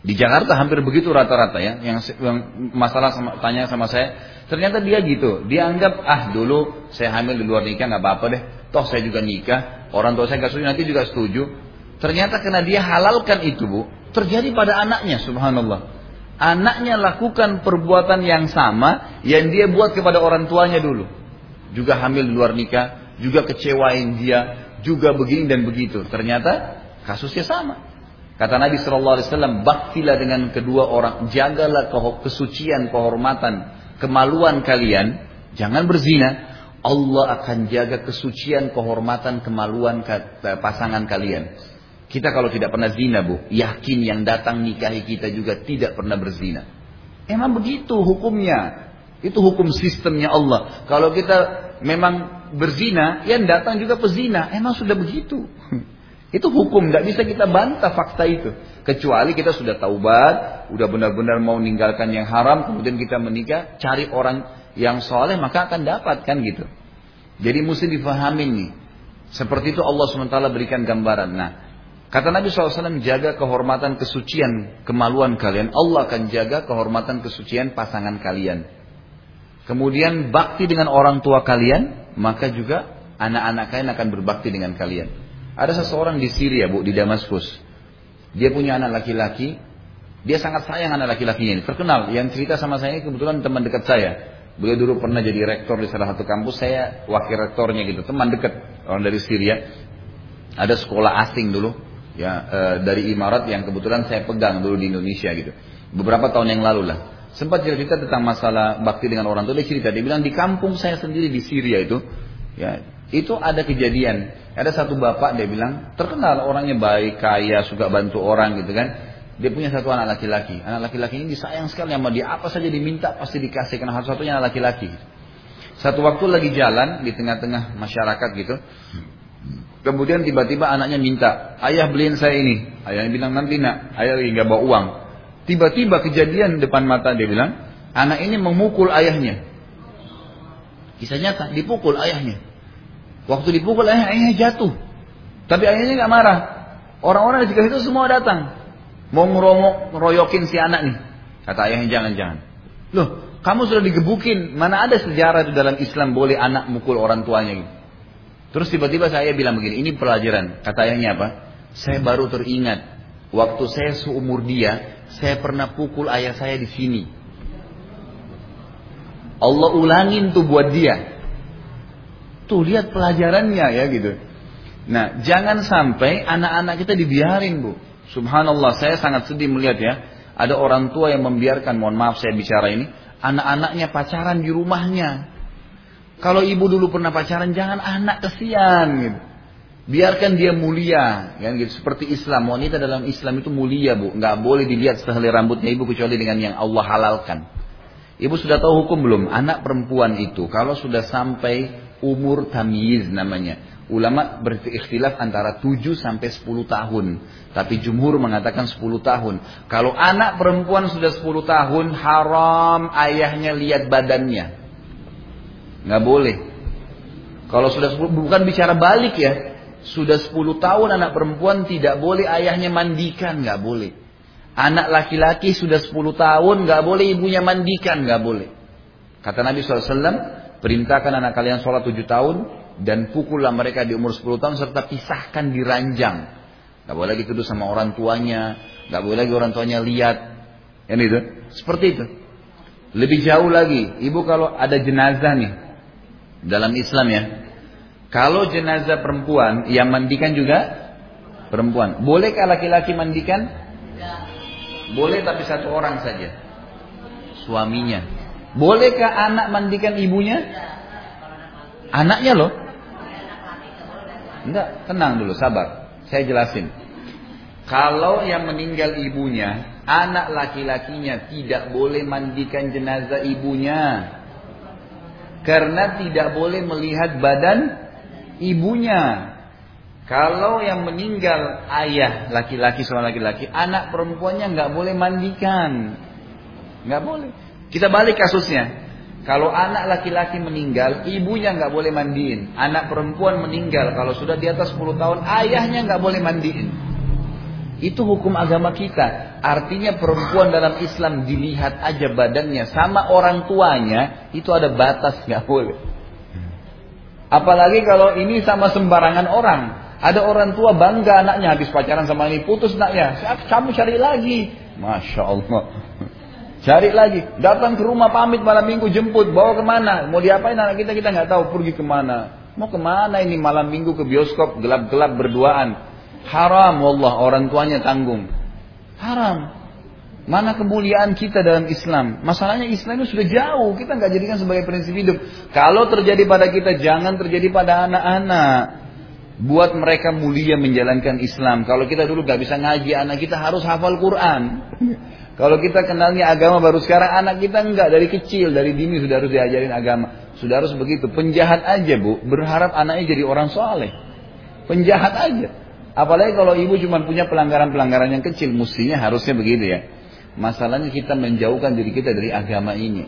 Di Jakarta hampir begitu rata-rata ya. Yang, yang masalah sama, tanya sama saya, ternyata dia gitu. Dia anggap ah dulu saya hamil di luar nikah nggak apa-apa deh. Toh saya juga nikah. Orang tua saya nggak setuju nanti juga setuju. Ternyata karena dia halalkan itu bu, Terjadi pada anaknya, subhanallah. Anaknya lakukan perbuatan yang sama yang dia buat kepada orang tuanya dulu. Juga hamil di luar nikah, juga kecewain dia, juga begini dan begitu. Ternyata kasusnya sama. Kata Nabi Shallallahu Alaihi Wasallam, baktilah dengan kedua orang, jagalah kesucian, kehormatan, kemaluan kalian, jangan berzina. Allah akan jaga kesucian, kehormatan, kemaluan pasangan kalian. Kita kalau tidak pernah zina bu, yakin yang datang nikahi kita juga tidak pernah berzina. Emang begitu hukumnya. Itu hukum sistemnya Allah. Kalau kita memang berzina, yang datang juga pezina. Emang sudah begitu. Itu hukum, tidak bisa kita bantah fakta itu. Kecuali kita sudah taubat, udah benar-benar mau meninggalkan yang haram, kemudian kita menikah, cari orang yang soleh, maka akan dapat kan gitu. Jadi mesti difahami nih. Seperti itu Allah SWT berikan gambaran. Nah, Kata Nabi SAW, jaga kehormatan kesucian kemaluan kalian. Allah akan jaga kehormatan kesucian pasangan kalian. Kemudian bakti dengan orang tua kalian, maka juga anak-anak kalian akan berbakti dengan kalian. Ada seseorang di Syria, Bu, di Damaskus. Dia punya anak laki-laki. Dia sangat sayang anak laki-lakinya ini. Terkenal. Yang cerita sama saya ini kebetulan teman dekat saya. Beliau dulu pernah jadi rektor di salah satu kampus. Saya wakil rektornya gitu. Teman dekat. Orang dari Syria. Ada sekolah asing dulu ya e, dari Imarat yang kebetulan saya pegang dulu di Indonesia gitu. Beberapa tahun yang lalu lah. Sempat cerita tentang masalah bakti dengan orang tua. Dia cerita, dia bilang di kampung saya sendiri di Syria itu, ya Itu ada kejadian. Ada satu bapak dia bilang, terkenal orangnya baik, kaya, suka bantu orang gitu kan. Dia punya satu anak laki-laki. Anak laki-laki ini disayang sekali sama dia. Apa saja diminta pasti dikasih. Karena satu-satunya anak laki-laki. Satu waktu lagi jalan di tengah-tengah masyarakat gitu. Kemudian tiba-tiba anaknya minta, ayah beliin saya ini. Ayahnya bilang nanti nak, ayah lagi nggak bawa uang. Tiba-tiba kejadian depan mata dia bilang, anak ini memukul ayahnya. Kisah nyata, dipukul ayahnya. Waktu dipukul ayah, ayahnya jatuh. Tapi ayahnya nggak marah. Orang-orang di sekitar itu semua datang. Mau ngeromok, ngeroyokin si anak nih. Kata ayahnya jangan-jangan. Loh, kamu sudah digebukin. Mana ada sejarah itu dalam Islam boleh anak mukul orang tuanya gitu. Terus tiba-tiba saya bilang begini, ini pelajaran. Kata ayahnya apa? Saya baru teringat, waktu saya seumur dia, saya pernah pukul ayah saya di sini. Allah ulangin tuh buat dia. Tuh lihat pelajarannya ya gitu. Nah, jangan sampai anak-anak kita dibiarin, Bu. Subhanallah, saya sangat sedih melihat ya. Ada orang tua yang membiarkan, mohon maaf saya bicara ini, anak-anaknya pacaran di rumahnya. Kalau ibu dulu pernah pacaran, jangan anak kesian gitu. Biarkan dia mulia, kan gitu. Seperti Islam, wanita dalam Islam itu mulia bu, nggak boleh dilihat sehelai rambutnya ibu kecuali dengan yang Allah halalkan. Ibu sudah tahu hukum belum? Anak perempuan itu kalau sudah sampai umur tamyiz namanya. Ulama berikhtilaf antara 7 sampai 10 tahun. Tapi jumhur mengatakan 10 tahun. Kalau anak perempuan sudah 10 tahun, haram ayahnya lihat badannya nggak boleh. Kalau sudah bukan bicara balik ya, sudah 10 tahun anak perempuan tidak boleh ayahnya mandikan, nggak boleh. Anak laki-laki sudah 10 tahun nggak boleh ibunya mandikan, nggak boleh. Kata Nabi SAW, perintahkan anak kalian sholat 7 tahun dan pukullah mereka di umur 10 tahun serta pisahkan di ranjang. Gak boleh lagi tuduh sama orang tuanya, gak boleh lagi orang tuanya lihat. Ini itu, seperti itu. Lebih jauh lagi, ibu kalau ada jenazah nih, dalam Islam ya. Kalau jenazah perempuan yang mandikan juga perempuan. Bolehkah laki-laki mandikan? Boleh tapi satu orang saja. Suaminya. Bolehkah anak mandikan ibunya? Anaknya loh. Enggak, tenang dulu, sabar. Saya jelasin. Kalau yang meninggal ibunya, anak laki-lakinya tidak boleh mandikan jenazah ibunya. Karena tidak boleh melihat badan ibunya. Kalau yang meninggal ayah laki-laki seorang laki-laki, anak perempuannya nggak boleh mandikan, nggak boleh. Kita balik kasusnya. Kalau anak laki-laki meninggal, ibunya nggak boleh mandiin. Anak perempuan meninggal, kalau sudah di atas 10 tahun, ayahnya nggak boleh mandiin. Itu hukum agama kita. Artinya perempuan dalam Islam dilihat aja badannya sama orang tuanya, itu ada batas nggak boleh. Apalagi kalau ini sama sembarangan orang. Ada orang tua bangga anaknya habis pacaran sama ini putus anaknya. Kamu cari lagi. Masya Allah. Cari lagi. Datang ke rumah pamit malam minggu jemput. Bawa ke mana? Mau diapain anak kita? Kita nggak tahu. Pergi ke mana? Mau ke mana ini malam minggu ke bioskop gelap-gelap berduaan? Haram Allah orang tuanya tanggung. Haram. Mana kemuliaan kita dalam Islam? Masalahnya Islam itu sudah jauh. Kita nggak jadikan sebagai prinsip hidup. Kalau terjadi pada kita, jangan terjadi pada anak-anak. Buat mereka mulia menjalankan Islam. Kalau kita dulu nggak bisa ngaji, anak kita harus hafal Quran. Kalau kita kenalnya agama baru sekarang, anak kita enggak dari kecil, dari dini sudah harus diajarin agama. Sudah harus begitu. Penjahat aja bu, berharap anaknya jadi orang soleh. Penjahat aja. Apalagi kalau ibu cuma punya pelanggaran-pelanggaran yang kecil, mestinya harusnya begitu ya. Masalahnya kita menjauhkan diri kita dari agama ini.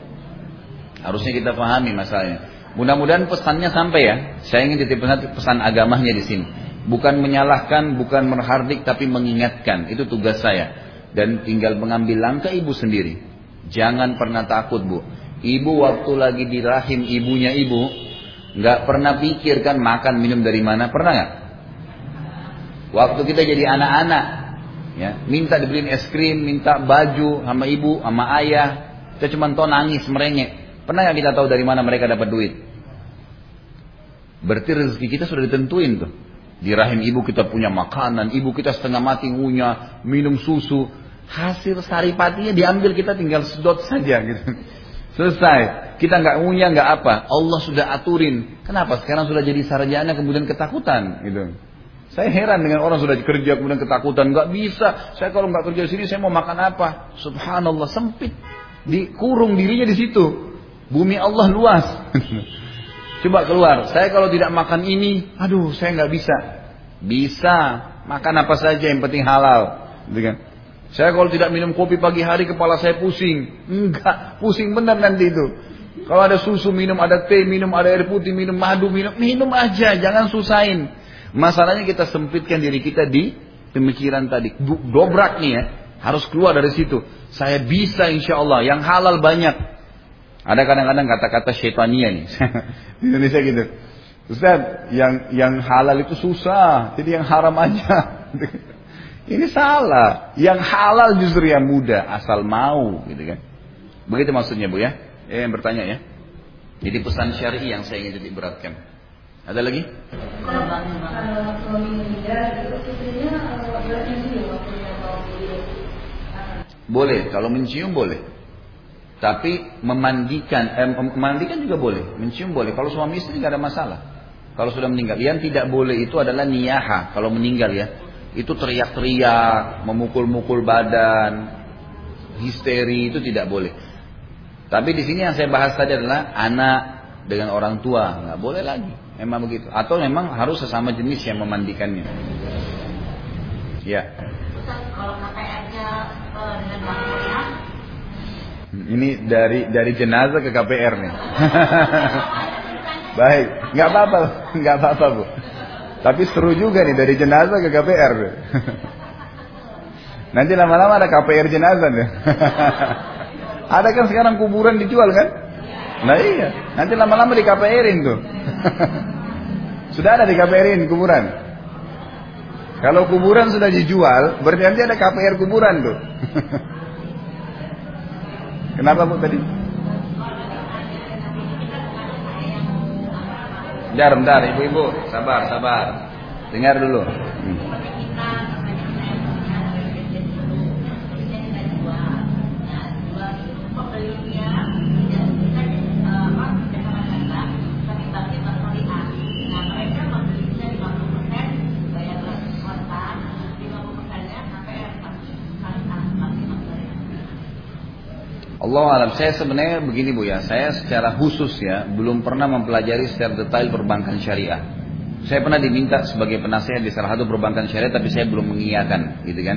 Harusnya kita pahami masalahnya. Mudah-mudahan pesannya sampai ya. Saya ingin titip pesan agamanya di sini. Bukan menyalahkan, bukan merhardik, tapi mengingatkan. Itu tugas saya. Dan tinggal mengambil langkah ibu sendiri. Jangan pernah takut bu. Ibu waktu lagi di rahim ibunya ibu, nggak pernah pikirkan makan minum dari mana. Pernah nggak? Waktu kita jadi anak-anak, ya, minta dibeliin es krim, minta baju sama ibu, sama ayah, kita cuma tahu nangis, merengek. Pernah nggak kita tahu dari mana mereka dapat duit? Berarti rezeki kita sudah ditentuin tuh. Di rahim ibu kita punya makanan, ibu kita setengah mati ngunyah, minum susu. Hasil saripatinya diambil kita tinggal sedot saja gitu. Selesai. Kita nggak punya nggak apa. Allah sudah aturin. Kenapa? Sekarang sudah jadi sarjana kemudian ketakutan gitu. Saya heran dengan orang sudah kerja kemudian ketakutan. Nggak bisa. Saya kalau nggak kerja sini saya mau makan apa? Subhanallah sempit. Dikurung dirinya di situ. Bumi Allah luas. Coba keluar. Saya kalau tidak makan ini, aduh saya nggak bisa. Bisa. Makan apa saja yang penting halal. Gitu kan? Saya kalau tidak minum kopi pagi hari kepala saya pusing. Enggak, pusing benar nanti itu. Kalau ada susu minum, ada teh minum, ada air putih minum, madu minum, minum aja, jangan susahin. Masalahnya kita sempitkan diri kita di pemikiran tadi. Dobrak nih ya, harus keluar dari situ. Saya bisa insya Allah, yang halal banyak. Ada kadang-kadang kata-kata syetania nih. di Indonesia gitu. Ustaz, yang yang halal itu susah, jadi yang haram aja. Ini salah. Yang halal justru yang mudah, asal mau, gitu kan. Begitu maksudnya Bu ya? Ya yang bertanya ya. Jadi pesan syar'i yang saya ingin jadi beratkan. Ada lagi? Boleh, kalau mencium boleh. Tapi memandikan, eh, memandikan juga boleh, mencium boleh. Kalau suami istri nggak ada masalah. Kalau sudah meninggal, yang tidak boleh itu adalah niyaha. Kalau meninggal ya, itu teriak-teriak, memukul-mukul badan, histeri itu tidak boleh. Tapi di sini yang saya bahas tadi adalah anak dengan orang tua, nggak boleh lagi. Memang begitu. Atau memang harus sesama jenis yang memandikannya. Ya. Kalau KPR-nya dengan Ini dari dari jenazah ke KPR nih. Baik, nggak apa-apa, nggak apa-apa bu. Tapi seru juga nih dari jenazah ke KPR. Nanti lama-lama ada KPR jenazah nih. ada kan sekarang kuburan dijual kan? Nah iya, nanti lama-lama di KPR-in tuh. sudah ada di KPR-in kuburan. Kalau kuburan sudah dijual, berarti nanti ada KPR kuburan tuh. Kenapa Bu tadi? Bentar, bentar, ibu-ibu, sabar, sabar. Dengar dulu. Hmm. Allah alam saya sebenarnya begini bu ya, saya secara khusus ya belum pernah mempelajari secara detail perbankan syariah. Saya pernah diminta sebagai penasihat di salah satu perbankan syariah, tapi saya belum mengiyakan, gitu kan?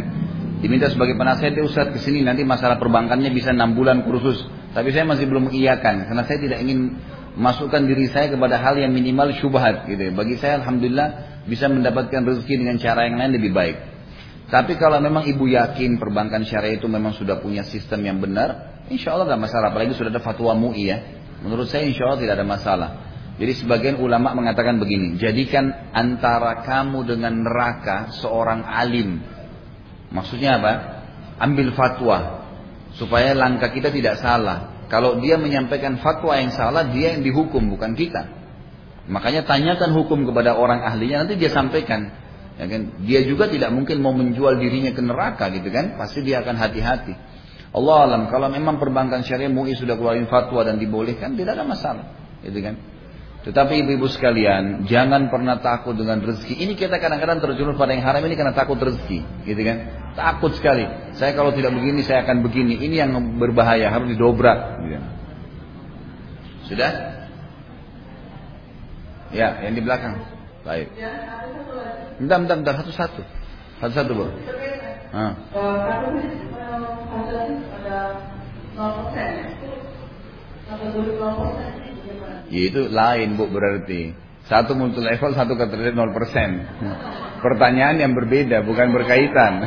Diminta sebagai penasihat di Ustadz ke sini nanti masalah perbankannya bisa enam bulan kursus, tapi saya masih belum mengiyakan karena saya tidak ingin masukkan diri saya kepada hal yang minimal syubhat, gitu. Ya. Bagi saya alhamdulillah bisa mendapatkan rezeki dengan cara yang lain lebih baik. Tapi kalau memang ibu yakin perbankan syariah itu memang sudah punya sistem yang benar, Insya Allah tidak masalah, apalagi sudah ada fatwa MUI ya. Menurut saya insya Allah tidak ada masalah. Jadi sebagian ulama mengatakan begini, jadikan antara kamu dengan neraka seorang alim. Maksudnya apa? Ambil fatwa supaya langkah kita tidak salah. Kalau dia menyampaikan fatwa yang salah, dia yang dihukum bukan kita. Makanya tanyakan hukum kepada orang ahlinya nanti dia sampaikan. Ya kan? Dia juga tidak mungkin mau menjual dirinya ke neraka gitu kan? Pasti dia akan hati-hati. Allah alam kalau memang perbankan syariah MUI sudah keluarin fatwa dan dibolehkan tidak ada masalah, gitu kan? Tetapi ibu-ibu sekalian, jangan pernah takut dengan rezeki. Ini kita kadang-kadang terjun pada yang haram ini karena takut rezeki, gitu kan? Takut sekali. Saya kalau tidak begini, saya akan begini. Ini yang berbahaya, harus didobrak. Gitu. Kan? Sudah? Ya, yang di belakang. Baik. Bentar, bentar, bentar. Satu-satu. Satu-satu, Bu. Ah. Ya itu lain bu berarti. Satu multi level, satu kategori 0%. Pertanyaan yang berbeda, bukan berkaitan.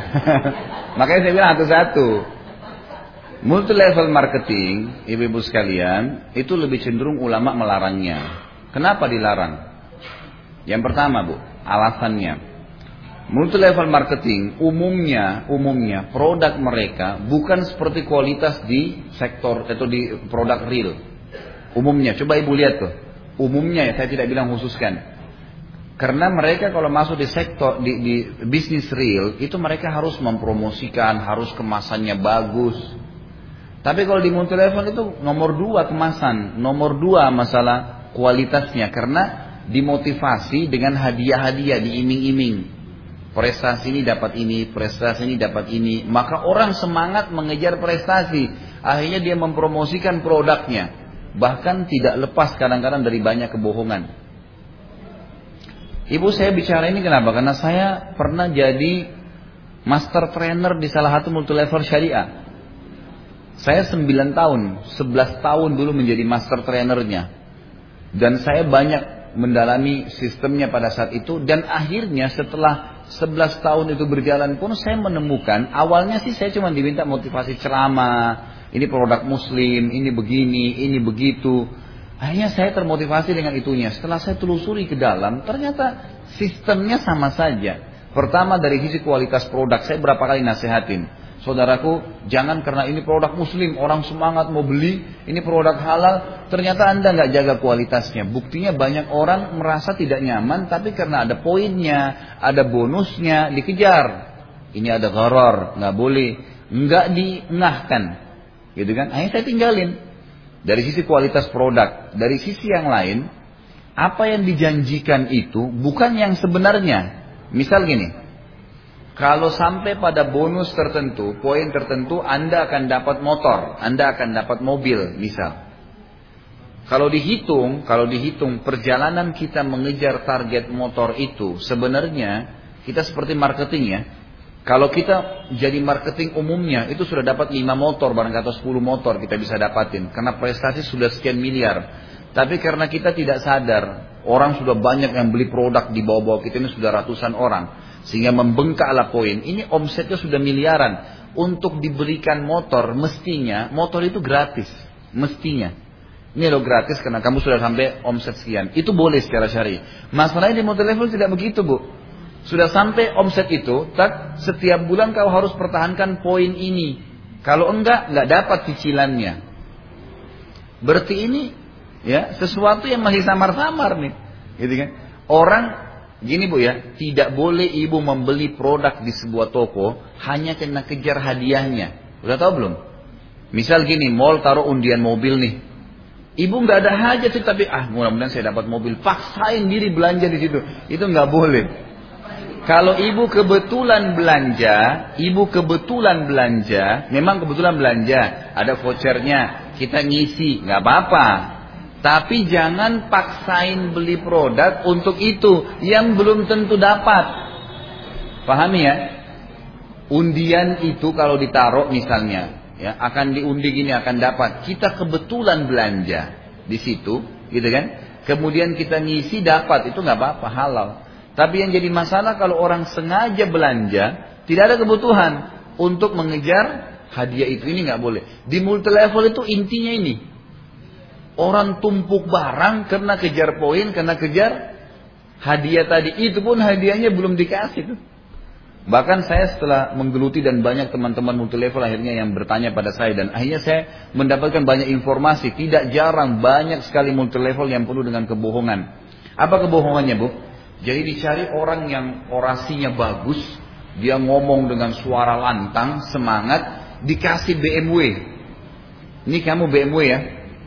Makanya saya bilang satu-satu. Multi level marketing, ibu-ibu sekalian, itu lebih cenderung ulama melarangnya. Kenapa dilarang? Yang pertama bu, alasannya. Multi level marketing umumnya umumnya produk mereka bukan seperti kualitas di sektor atau di produk real. Umumnya, coba ibu lihat tuh. Umumnya ya saya tidak bilang khususkan. Karena mereka kalau masuk di sektor di, di bisnis real itu mereka harus mempromosikan, harus kemasannya bagus. Tapi kalau di multi level itu nomor dua kemasan, nomor dua masalah kualitasnya karena dimotivasi dengan hadiah-hadiah diiming-iming. Prestasi ini dapat ini, prestasi ini dapat ini. Maka orang semangat mengejar prestasi. Akhirnya dia mempromosikan produknya. Bahkan tidak lepas kadang-kadang dari banyak kebohongan. Ibu saya bicara ini kenapa? Karena saya pernah jadi master trainer di salah satu multi level syariah. Saya 9 tahun, 11 tahun dulu menjadi master trainernya. Dan saya banyak mendalami sistemnya pada saat itu. Dan akhirnya setelah 11 tahun itu berjalan pun saya menemukan, awalnya sih saya cuma diminta motivasi ceramah, ini produk muslim, ini begini, ini begitu. Akhirnya saya termotivasi dengan itunya. Setelah saya telusuri ke dalam, ternyata sistemnya sama saja. Pertama dari sisi kualitas produk, saya berapa kali nasihatin. Saudaraku, jangan karena ini produk muslim, orang semangat mau beli, ini produk halal, ternyata Anda nggak jaga kualitasnya. Buktinya banyak orang merasa tidak nyaman, tapi karena ada poinnya, ada bonusnya, dikejar. Ini ada gharar, nggak boleh, nggak diengahkan. Gitu kan? Akhirnya saya tinggalin. Dari sisi kualitas produk, dari sisi yang lain, apa yang dijanjikan itu bukan yang sebenarnya. Misal gini, kalau sampai pada bonus tertentu, poin tertentu, Anda akan dapat motor, Anda akan dapat mobil, misal. Kalau dihitung, kalau dihitung perjalanan kita mengejar target motor itu, sebenarnya kita seperti marketing ya. Kalau kita jadi marketing umumnya, itu sudah dapat 5 motor, barang kata 10 motor kita bisa dapatin. Karena prestasi sudah sekian miliar. Tapi karena kita tidak sadar, orang sudah banyak yang beli produk di bawah-bawah kita ini sudah ratusan orang. Sehingga membengkaklah poin. Ini omsetnya sudah miliaran. Untuk diberikan motor, mestinya motor itu gratis. Mestinya. Ini lo gratis karena kamu sudah sampai omset sekian. Itu boleh secara syari. Masalahnya di motor level tidak begitu bu. Sudah sampai omset itu, tak setiap bulan kau harus pertahankan poin ini. Kalau enggak, enggak dapat cicilannya. Berarti ini ya sesuatu yang masih samar-samar nih. Gitu kan? Orang Gini bu ya, tidak boleh ibu membeli produk di sebuah toko hanya karena kejar hadiahnya. Udah tahu belum? Misal gini, mall taruh undian mobil nih. Ibu nggak ada hajat sih tapi ah mudah-mudahan saya dapat mobil. Paksain diri belanja di situ. Itu nggak boleh. Kalau ibu kebetulan belanja, ibu kebetulan belanja, memang kebetulan belanja, ada vouchernya, kita ngisi, nggak apa-apa. Tapi jangan paksain beli produk untuk itu yang belum tentu dapat. Pahami ya? Undian itu kalau ditaruh misalnya, ya akan diundi gini akan dapat. Kita kebetulan belanja di situ, gitu kan? Kemudian kita ngisi dapat itu nggak apa-apa halal. Tapi yang jadi masalah kalau orang sengaja belanja, tidak ada kebutuhan untuk mengejar hadiah itu ini nggak boleh. Di multi level itu intinya ini, Orang tumpuk barang karena kejar poin, karena kejar hadiah tadi. Itu pun hadiahnya belum dikasih tuh. Bahkan saya setelah menggeluti dan banyak teman-teman multi level akhirnya yang bertanya pada saya dan akhirnya saya mendapatkan banyak informasi. Tidak jarang banyak sekali multi level yang penuh dengan kebohongan. Apa kebohongannya bu? Jadi dicari orang yang orasinya bagus, dia ngomong dengan suara lantang, semangat, dikasih BMW. Ini kamu BMW ya,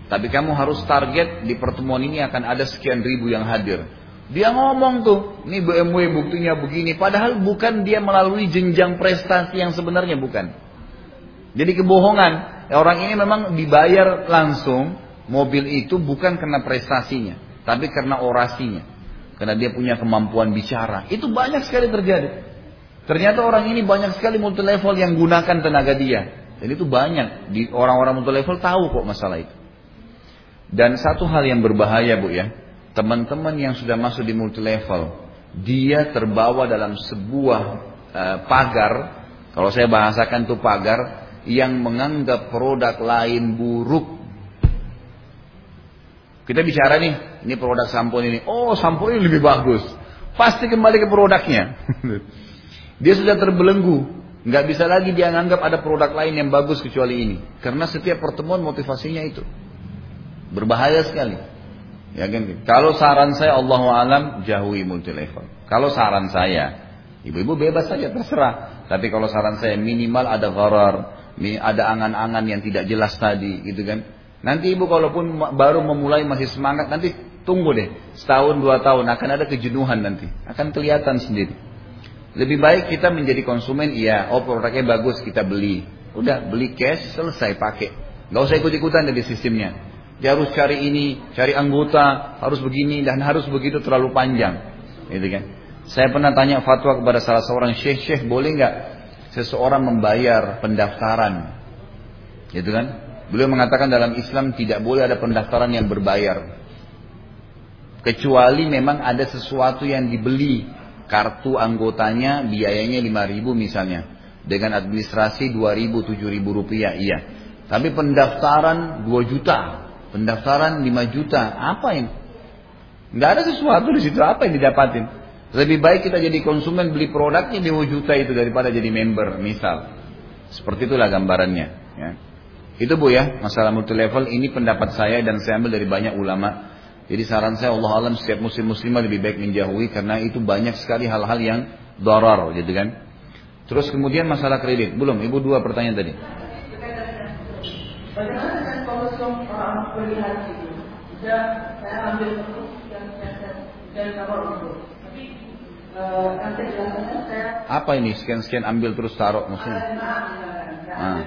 tapi kamu harus target di pertemuan ini akan ada sekian ribu yang hadir. Dia ngomong tuh, ini BMW buktinya begini. Padahal bukan dia melalui jenjang prestasi yang sebenarnya bukan. Jadi kebohongan. Orang ini memang dibayar langsung mobil itu bukan karena prestasinya. Tapi karena orasinya. Karena dia punya kemampuan bicara. Itu banyak sekali terjadi. Ternyata orang ini banyak sekali multi level yang gunakan tenaga dia. Dan itu banyak. Di orang-orang multi level tahu kok masalah itu. Dan satu hal yang berbahaya bu ya, teman-teman yang sudah masuk di multi level, dia terbawa dalam sebuah uh, pagar, kalau saya bahasakan itu pagar, yang menganggap produk lain buruk. Kita bicara nih, ini produk sampo ini, oh sampo ini lebih bagus, pasti kembali ke produknya. dia sudah terbelenggu, nggak bisa lagi dia menganggap ada produk lain yang bagus kecuali ini, karena setiap pertemuan motivasinya itu. Berbahaya sekali. Ya kan? Kalau saran saya Allah alam jauhi multi level. Kalau saran saya, ibu-ibu bebas saja terserah. Tapi kalau saran saya minimal ada gharar, ada angan-angan yang tidak jelas tadi, gitu kan. Nanti ibu kalaupun baru memulai masih semangat, nanti tunggu deh. Setahun, dua tahun akan ada kejenuhan nanti. Akan kelihatan sendiri. Lebih baik kita menjadi konsumen, iya, oh produknya bagus, kita beli. Udah, beli cash, selesai, pakai. Gak usah ikut-ikutan dari sistemnya. Dia harus cari ini, cari anggota, harus begini, dan harus begitu terlalu panjang. Gitu kan. Saya pernah tanya fatwa kepada salah seorang syekh-syekh, boleh nggak seseorang membayar pendaftaran? Gitu kan? Beliau mengatakan dalam Islam tidak boleh ada pendaftaran yang berbayar. Kecuali memang ada sesuatu yang dibeli. Kartu anggotanya biayanya 5000 misalnya. Dengan administrasi 2000 7000 rupiah. Iya. Tapi pendaftaran 2 juta. Pendaftaran 5 juta. Apa ini? Nggak ada sesuatu di situ. Apa yang didapatin? Lebih baik kita jadi konsumen beli produknya 5 juta itu daripada jadi member misal. Seperti itulah gambarannya. Ya. Itu bu ya, masalah multi level ini pendapat saya dan saya ambil dari banyak ulama. Jadi saran saya Allah alam setiap muslim muslimah lebih baik menjauhi karena itu banyak sekali hal-hal yang dorar gitu kan. Terus kemudian masalah kredit, belum? Ibu dua pertanyaan tadi. Bagaimana dengan kalau orang beli haji itu? Sudah saya ambil dan dan taruh itu. Tapi eh, nanti jelasannya saya. Apa ini sekian-sekian ambil terus taruh maksudnya? Ah.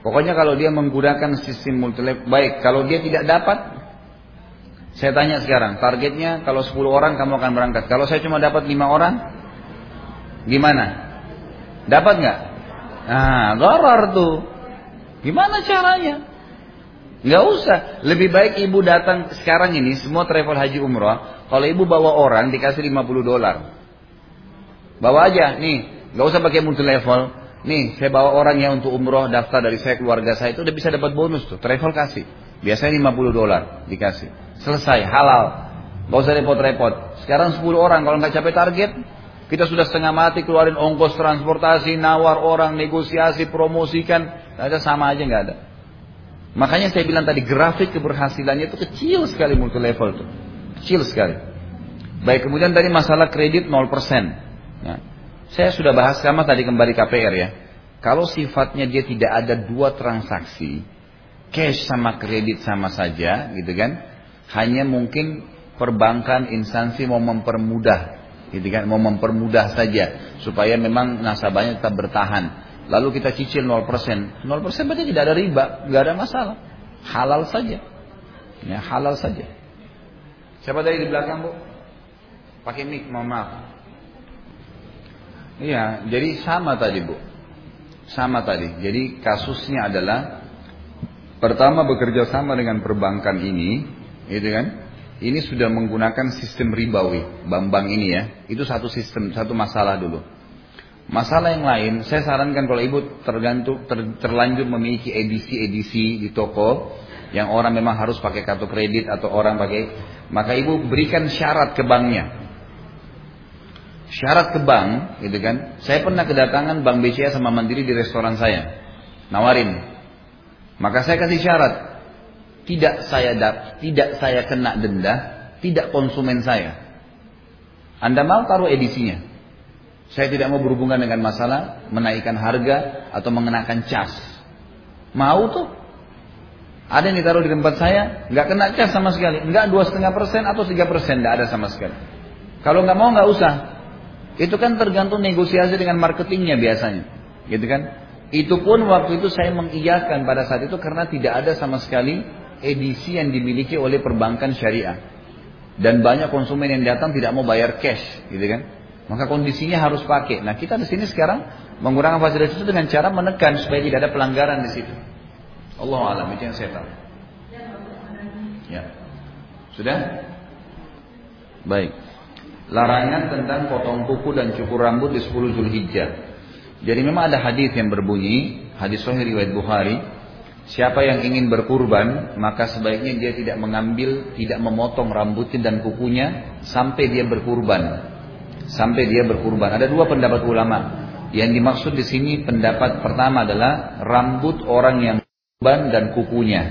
Pokoknya kalau dia menggunakan sistem multilab baik, kalau dia tidak dapat saya tanya sekarang, targetnya kalau 10 orang kamu akan berangkat. Kalau saya cuma dapat 5 orang, gimana? Dapat nggak? Nah, gharar tuh. Gimana caranya? Nggak usah. Lebih baik ibu datang sekarang ini semua travel haji umrah. Kalau ibu bawa orang dikasih 50 dolar. Bawa aja nih. Nggak usah pakai multi level. Nih saya bawa orang yang untuk umroh daftar dari saya keluarga saya itu udah bisa dapat bonus tuh. Travel kasih. Biasanya 50 dolar dikasih. Selesai halal. Gak usah repot-repot. Sekarang 10 orang kalau nggak capai target kita sudah setengah mati keluarin ongkos transportasi, nawar orang, negosiasi, promosikan. Ada sama aja nggak ada. Makanya saya bilang tadi grafik keberhasilannya itu kecil sekali multi level itu. Kecil sekali. Baik, kemudian tadi masalah kredit 0%. Ya. Saya sudah bahas sama tadi kembali KPR ya. Kalau sifatnya dia tidak ada dua transaksi, cash sama kredit sama saja, gitu kan? Hanya mungkin perbankan instansi mau mempermudah, gitu kan? Mau mempermudah saja supaya memang nasabahnya tetap bertahan. Lalu kita cicil 0%. 0% berarti tidak ada riba, nggak ada masalah. Halal saja. Ya, halal saja. Siapa dari di belakang, Bu? Pakai mic, mohon maaf. Iya, jadi sama tadi, Bu. Sama tadi. Jadi kasusnya adalah pertama bekerja sama dengan perbankan ini, gitu kan? Ini sudah menggunakan sistem ribawi, bank-bank ini ya. Itu satu sistem, satu masalah dulu. Masalah yang lain, saya sarankan kalau ibu tergantung ter, terlanjur memiliki edisi-edisi di toko yang orang memang harus pakai kartu kredit atau orang pakai, maka ibu berikan syarat ke banknya. Syarat ke bank, gitu kan? Saya pernah kedatangan Bank BCA sama Mandiri di restoran saya, nawarin. Maka saya kasih syarat, tidak saya dap, tidak saya kena denda, tidak konsumen saya. Anda mau taruh edisinya, saya tidak mau berhubungan dengan masalah menaikkan harga atau mengenakan cas. Mau tuh? Ada yang ditaruh di tempat saya, nggak kena cas sama sekali, nggak dua setengah persen atau tiga persen, nggak ada sama sekali. Kalau nggak mau nggak usah. Itu kan tergantung negosiasi dengan marketingnya biasanya, gitu kan? Itu pun waktu itu saya mengiyakan pada saat itu karena tidak ada sama sekali edisi yang dimiliki oleh perbankan syariah. Dan banyak konsumen yang datang tidak mau bayar cash, gitu kan? Maka kondisinya harus pakai. Nah kita di sini sekarang menggunakan fasilitas itu dengan cara menekan supaya tidak ada pelanggaran di situ. Allah alam itu yang saya tahu. Ya. Sudah? Baik. Larangan tentang potong kuku dan cukur rambut di 10 Zulhijjah. Jadi memang ada hadis yang berbunyi, hadis Sahih riwayat Bukhari, siapa yang ingin berkurban, maka sebaiknya dia tidak mengambil, tidak memotong rambutnya dan kukunya sampai dia berkurban sampai dia berkurban. Ada dua pendapat ulama. Yang dimaksud di sini pendapat pertama adalah rambut orang yang berkurban dan kukunya.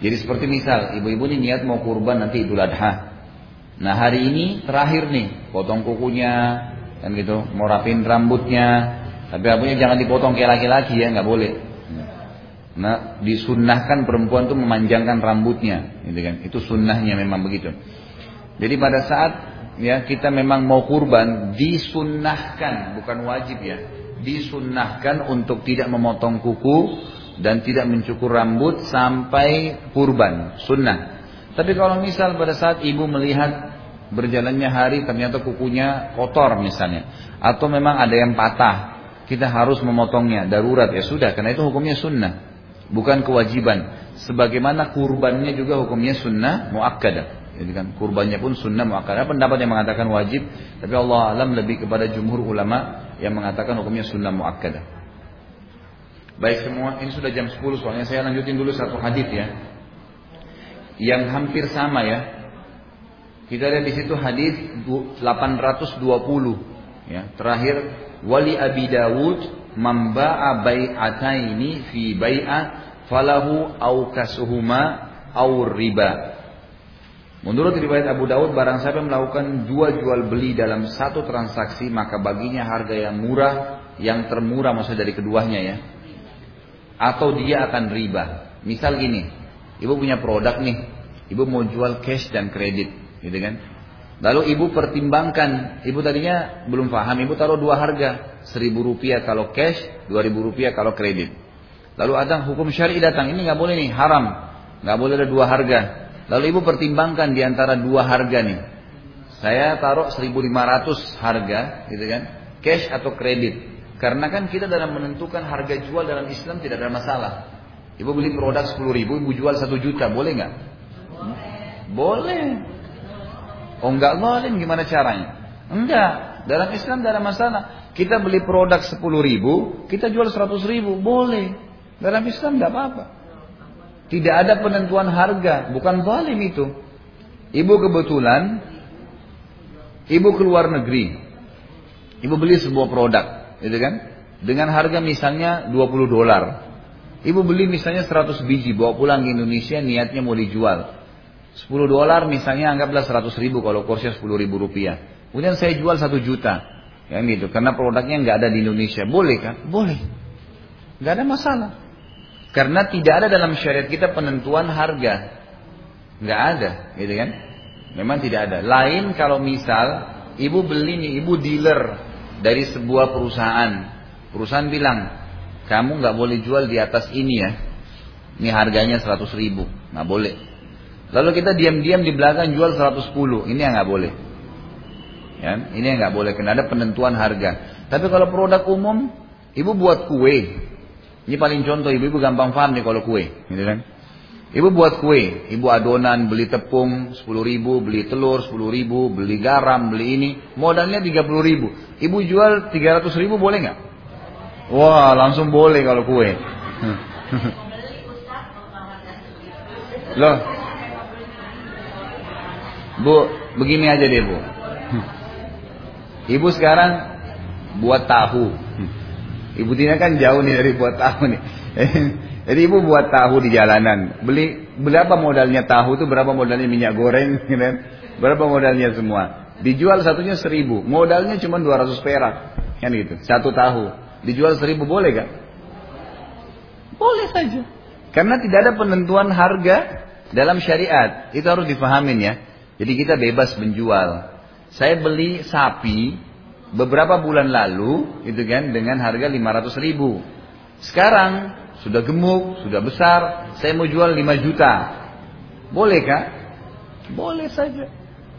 Jadi seperti misal, ibu-ibu ini niat mau kurban nanti Idul Adha. Nah hari ini terakhir nih, potong kukunya, kan gitu, mau rapin rambutnya. Tapi rambutnya jangan dipotong kayak laki-laki ya, nggak boleh. Nah, disunnahkan perempuan tuh memanjangkan rambutnya, gitu kan? Itu sunnahnya memang begitu. Jadi pada saat ya kita memang mau kurban, disunnahkan, bukan wajib ya, disunnahkan untuk tidak memotong kuku dan tidak mencukur rambut sampai kurban, sunnah. Tapi kalau misal pada saat ibu melihat berjalannya hari ternyata kukunya kotor misalnya, atau memang ada yang patah, kita harus memotongnya, darurat ya sudah, karena itu hukumnya sunnah bukan kewajiban. Sebagaimana kurbannya juga hukumnya sunnah muakkadah. Jadi kan kurbannya pun sunnah muakkadah. Pendapat yang mengatakan wajib, tapi Allah alam lebih kepada jumhur ulama yang mengatakan hukumnya sunnah muakkadah. Baik semua, ini sudah jam 10 soalnya saya lanjutin dulu satu hadis ya. Yang hampir sama ya. Kita lihat di situ hadis 820 ya. Terakhir wali Abi Dawud Mamba'a bai'ataini fi bai'a falahu au kasuhuma au riba. Menurut riwayat Abu Dawud, barang siapa melakukan dua jual beli dalam satu transaksi, maka baginya harga yang murah, yang termurah maksudnya dari keduanya ya. Atau dia akan riba. Misal gini, ibu punya produk nih, ibu mau jual cash dan kredit, gitu kan? Lalu ibu pertimbangkan, ibu tadinya belum paham, ibu taruh dua harga, seribu rupiah kalau cash, dua ribu rupiah kalau kredit. Lalu ada hukum syari datang, ini nggak boleh nih, haram, nggak boleh ada dua harga. Lalu ibu pertimbangkan di antara dua harga nih, saya taruh 1.500 harga, gitu kan, cash atau kredit. Karena kan kita dalam menentukan harga jual dalam Islam tidak ada masalah. Ibu beli produk 10 ribu, ibu jual 1 juta, boleh nggak? Boleh. Boleh. Oh enggak zalim gimana caranya? Enggak. Dalam Islam tidak ada masalah. Kita beli produk 10 ribu, kita jual 100 ribu, boleh. Dalam Islam tidak apa-apa. Tidak ada penentuan harga, bukan zalim itu. Ibu kebetulan, ibu keluar negeri, ibu beli sebuah produk, gitu kan? Dengan harga misalnya 20 dolar. Ibu beli misalnya 100 biji, bawa pulang ke Indonesia, niatnya mau dijual. 10 dolar misalnya anggaplah 100 ribu kalau kursnya 10 ribu rupiah. Kemudian saya jual 1 juta. Ya gitu. Karena produknya nggak ada di Indonesia. Boleh kan? Boleh. Nggak ada masalah. Karena tidak ada dalam syariat kita penentuan harga. Nggak ada. Gitu kan? Memang tidak ada. Lain kalau misal ibu beli nih, ibu dealer dari sebuah perusahaan. Perusahaan bilang, kamu nggak boleh jual di atas ini ya. Ini harganya 100 ribu. Nggak boleh. Lalu kita diam-diam di belakang jual 110. Ini yang nggak boleh. Ya, ini yang nggak boleh karena ada penentuan harga. Tapi kalau produk umum, ibu buat kue. Ini paling contoh ibu-ibu gampang paham nih kalau kue, gitu kan? Ibu buat kue, ibu adonan, beli tepung 10 ribu, beli telur 10 ribu, beli garam, beli ini, modalnya 30 ribu. Ibu jual 300 ribu boleh nggak? Wah langsung boleh kalau kue. Loh, Bu, begini aja deh Bu. Ibu sekarang buat tahu. Ibu Tina kan jauh nih dari buat tahu nih. Jadi ibu buat tahu di jalanan. Beli berapa modalnya tahu itu berapa modalnya minyak goreng, gitu kan? Berapa modalnya semua? Dijual satunya seribu, modalnya cuma 200 perak, kan gitu. Satu tahu, dijual seribu boleh gak? Boleh saja. Karena tidak ada penentuan harga dalam syariat. Itu harus dipahamin ya. Jadi kita bebas menjual. Saya beli sapi beberapa bulan lalu, itu kan, dengan harga 500 ribu. Sekarang sudah gemuk, sudah besar, saya mau jual 5 juta. Boleh kah? Boleh saja.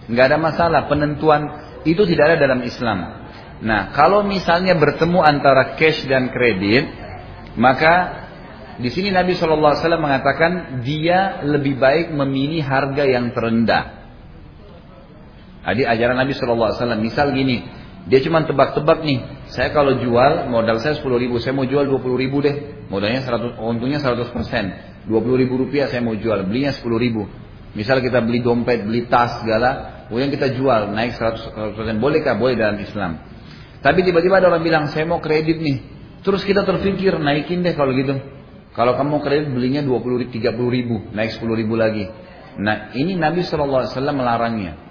Nggak ada masalah. Penentuan itu tidak ada dalam Islam. Nah, kalau misalnya bertemu antara cash dan kredit, maka di sini Nabi SAW mengatakan dia lebih baik memilih harga yang terendah. Jadi ajaran Nabi SAW. Misal gini, dia cuma tebak-tebak nih. Saya kalau jual modal saya 10 ribu, saya mau jual 20 ribu deh. Modalnya 100, untungnya 100 persen. 20 ribu rupiah saya mau jual, belinya 10 ribu. Misal kita beli dompet, beli tas segala, kemudian kita jual naik 100 persen. Bolehkah? Boleh dalam Islam. Tapi tiba-tiba ada orang bilang, saya mau kredit nih. Terus kita terpikir, naikin deh kalau gitu. Kalau kamu kredit belinya 20 30 ribu, naik 10 ribu lagi. Nah ini Nabi SAW melarangnya.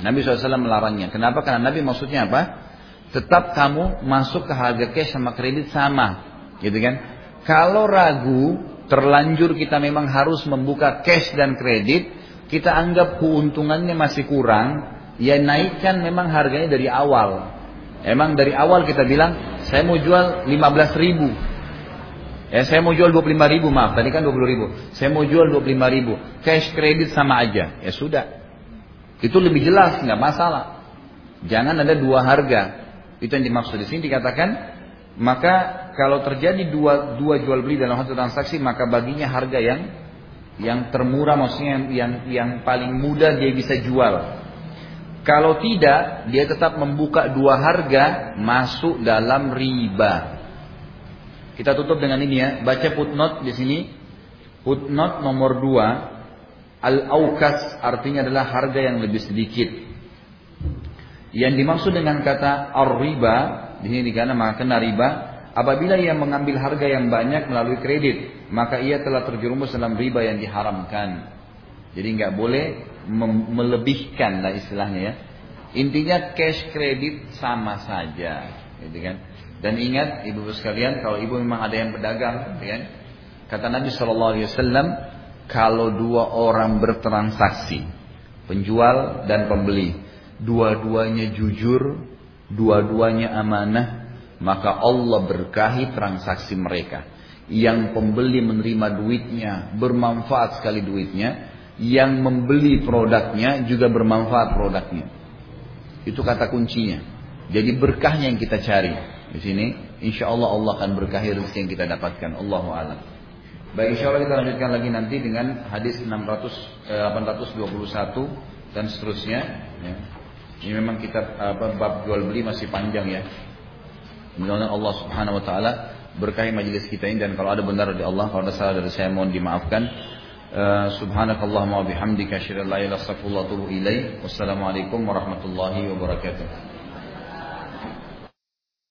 Nabi SAW melarangnya. Kenapa? Karena Nabi maksudnya apa? Tetap kamu masuk ke harga cash sama kredit sama. Gitu kan? Kalau ragu, terlanjur kita memang harus membuka cash dan kredit, kita anggap keuntungannya masih kurang, ya naikkan memang harganya dari awal. Emang dari awal kita bilang, saya mau jual 15 ribu. Ya, saya mau jual 25 ribu, maaf, tadi kan 20 ribu. Saya mau jual 25 ribu. Cash kredit sama aja. Ya sudah. Itu lebih jelas, nggak masalah. Jangan ada dua harga. Itu yang dimaksud di sini dikatakan, maka kalau terjadi dua, dua jual beli dalam satu transaksi, maka baginya harga yang yang termurah, maksudnya yang, yang, yang paling mudah dia bisa jual. Kalau tidak, dia tetap membuka dua harga masuk dalam riba. Kita tutup dengan ini ya. Baca footnote di sini. Footnote nomor dua. Al-aukas artinya adalah harga yang lebih sedikit. Yang dimaksud dengan kata ar-riba di sini karena maka kena riba apabila ia mengambil harga yang banyak melalui kredit maka ia telah terjerumus dalam riba yang diharamkan. Jadi nggak boleh melebihkan lah istilahnya ya. Intinya cash kredit sama saja, gitu kan. Dan ingat ibu-ibu sekalian, kalau ibu memang ada yang berdagang, gitu kan. Kata Nabi Shallallahu Alaihi Wasallam, kalau dua orang bertransaksi, penjual dan pembeli, dua-duanya jujur, dua-duanya amanah, maka Allah berkahi transaksi mereka. Yang pembeli menerima duitnya, bermanfaat sekali duitnya, yang membeli produknya juga bermanfaat produknya. Itu kata kuncinya. Jadi berkahnya yang kita cari. Di sini, insya Allah Allah akan berkahi rezeki yang kita dapatkan. Allahu alam. Baik insya Allah kita lanjutkan lagi nanti dengan hadis 600, eh, 821 dan seterusnya. Ya. Ini memang kita apa, bab jual beli masih panjang ya. Mudah-mudahan Allah Subhanahu Wa Taala berkahi majelis kita ini dan kalau ada benar dari Allah, kalau ada salah dari saya mohon dimaafkan. Uh, Subhanakallahumma wa bihamdika asyhadu an la ilaha illa anta astaghfiruka wa atubu ilaik. Wassalamualaikum warahmatullahi wabarakatuh.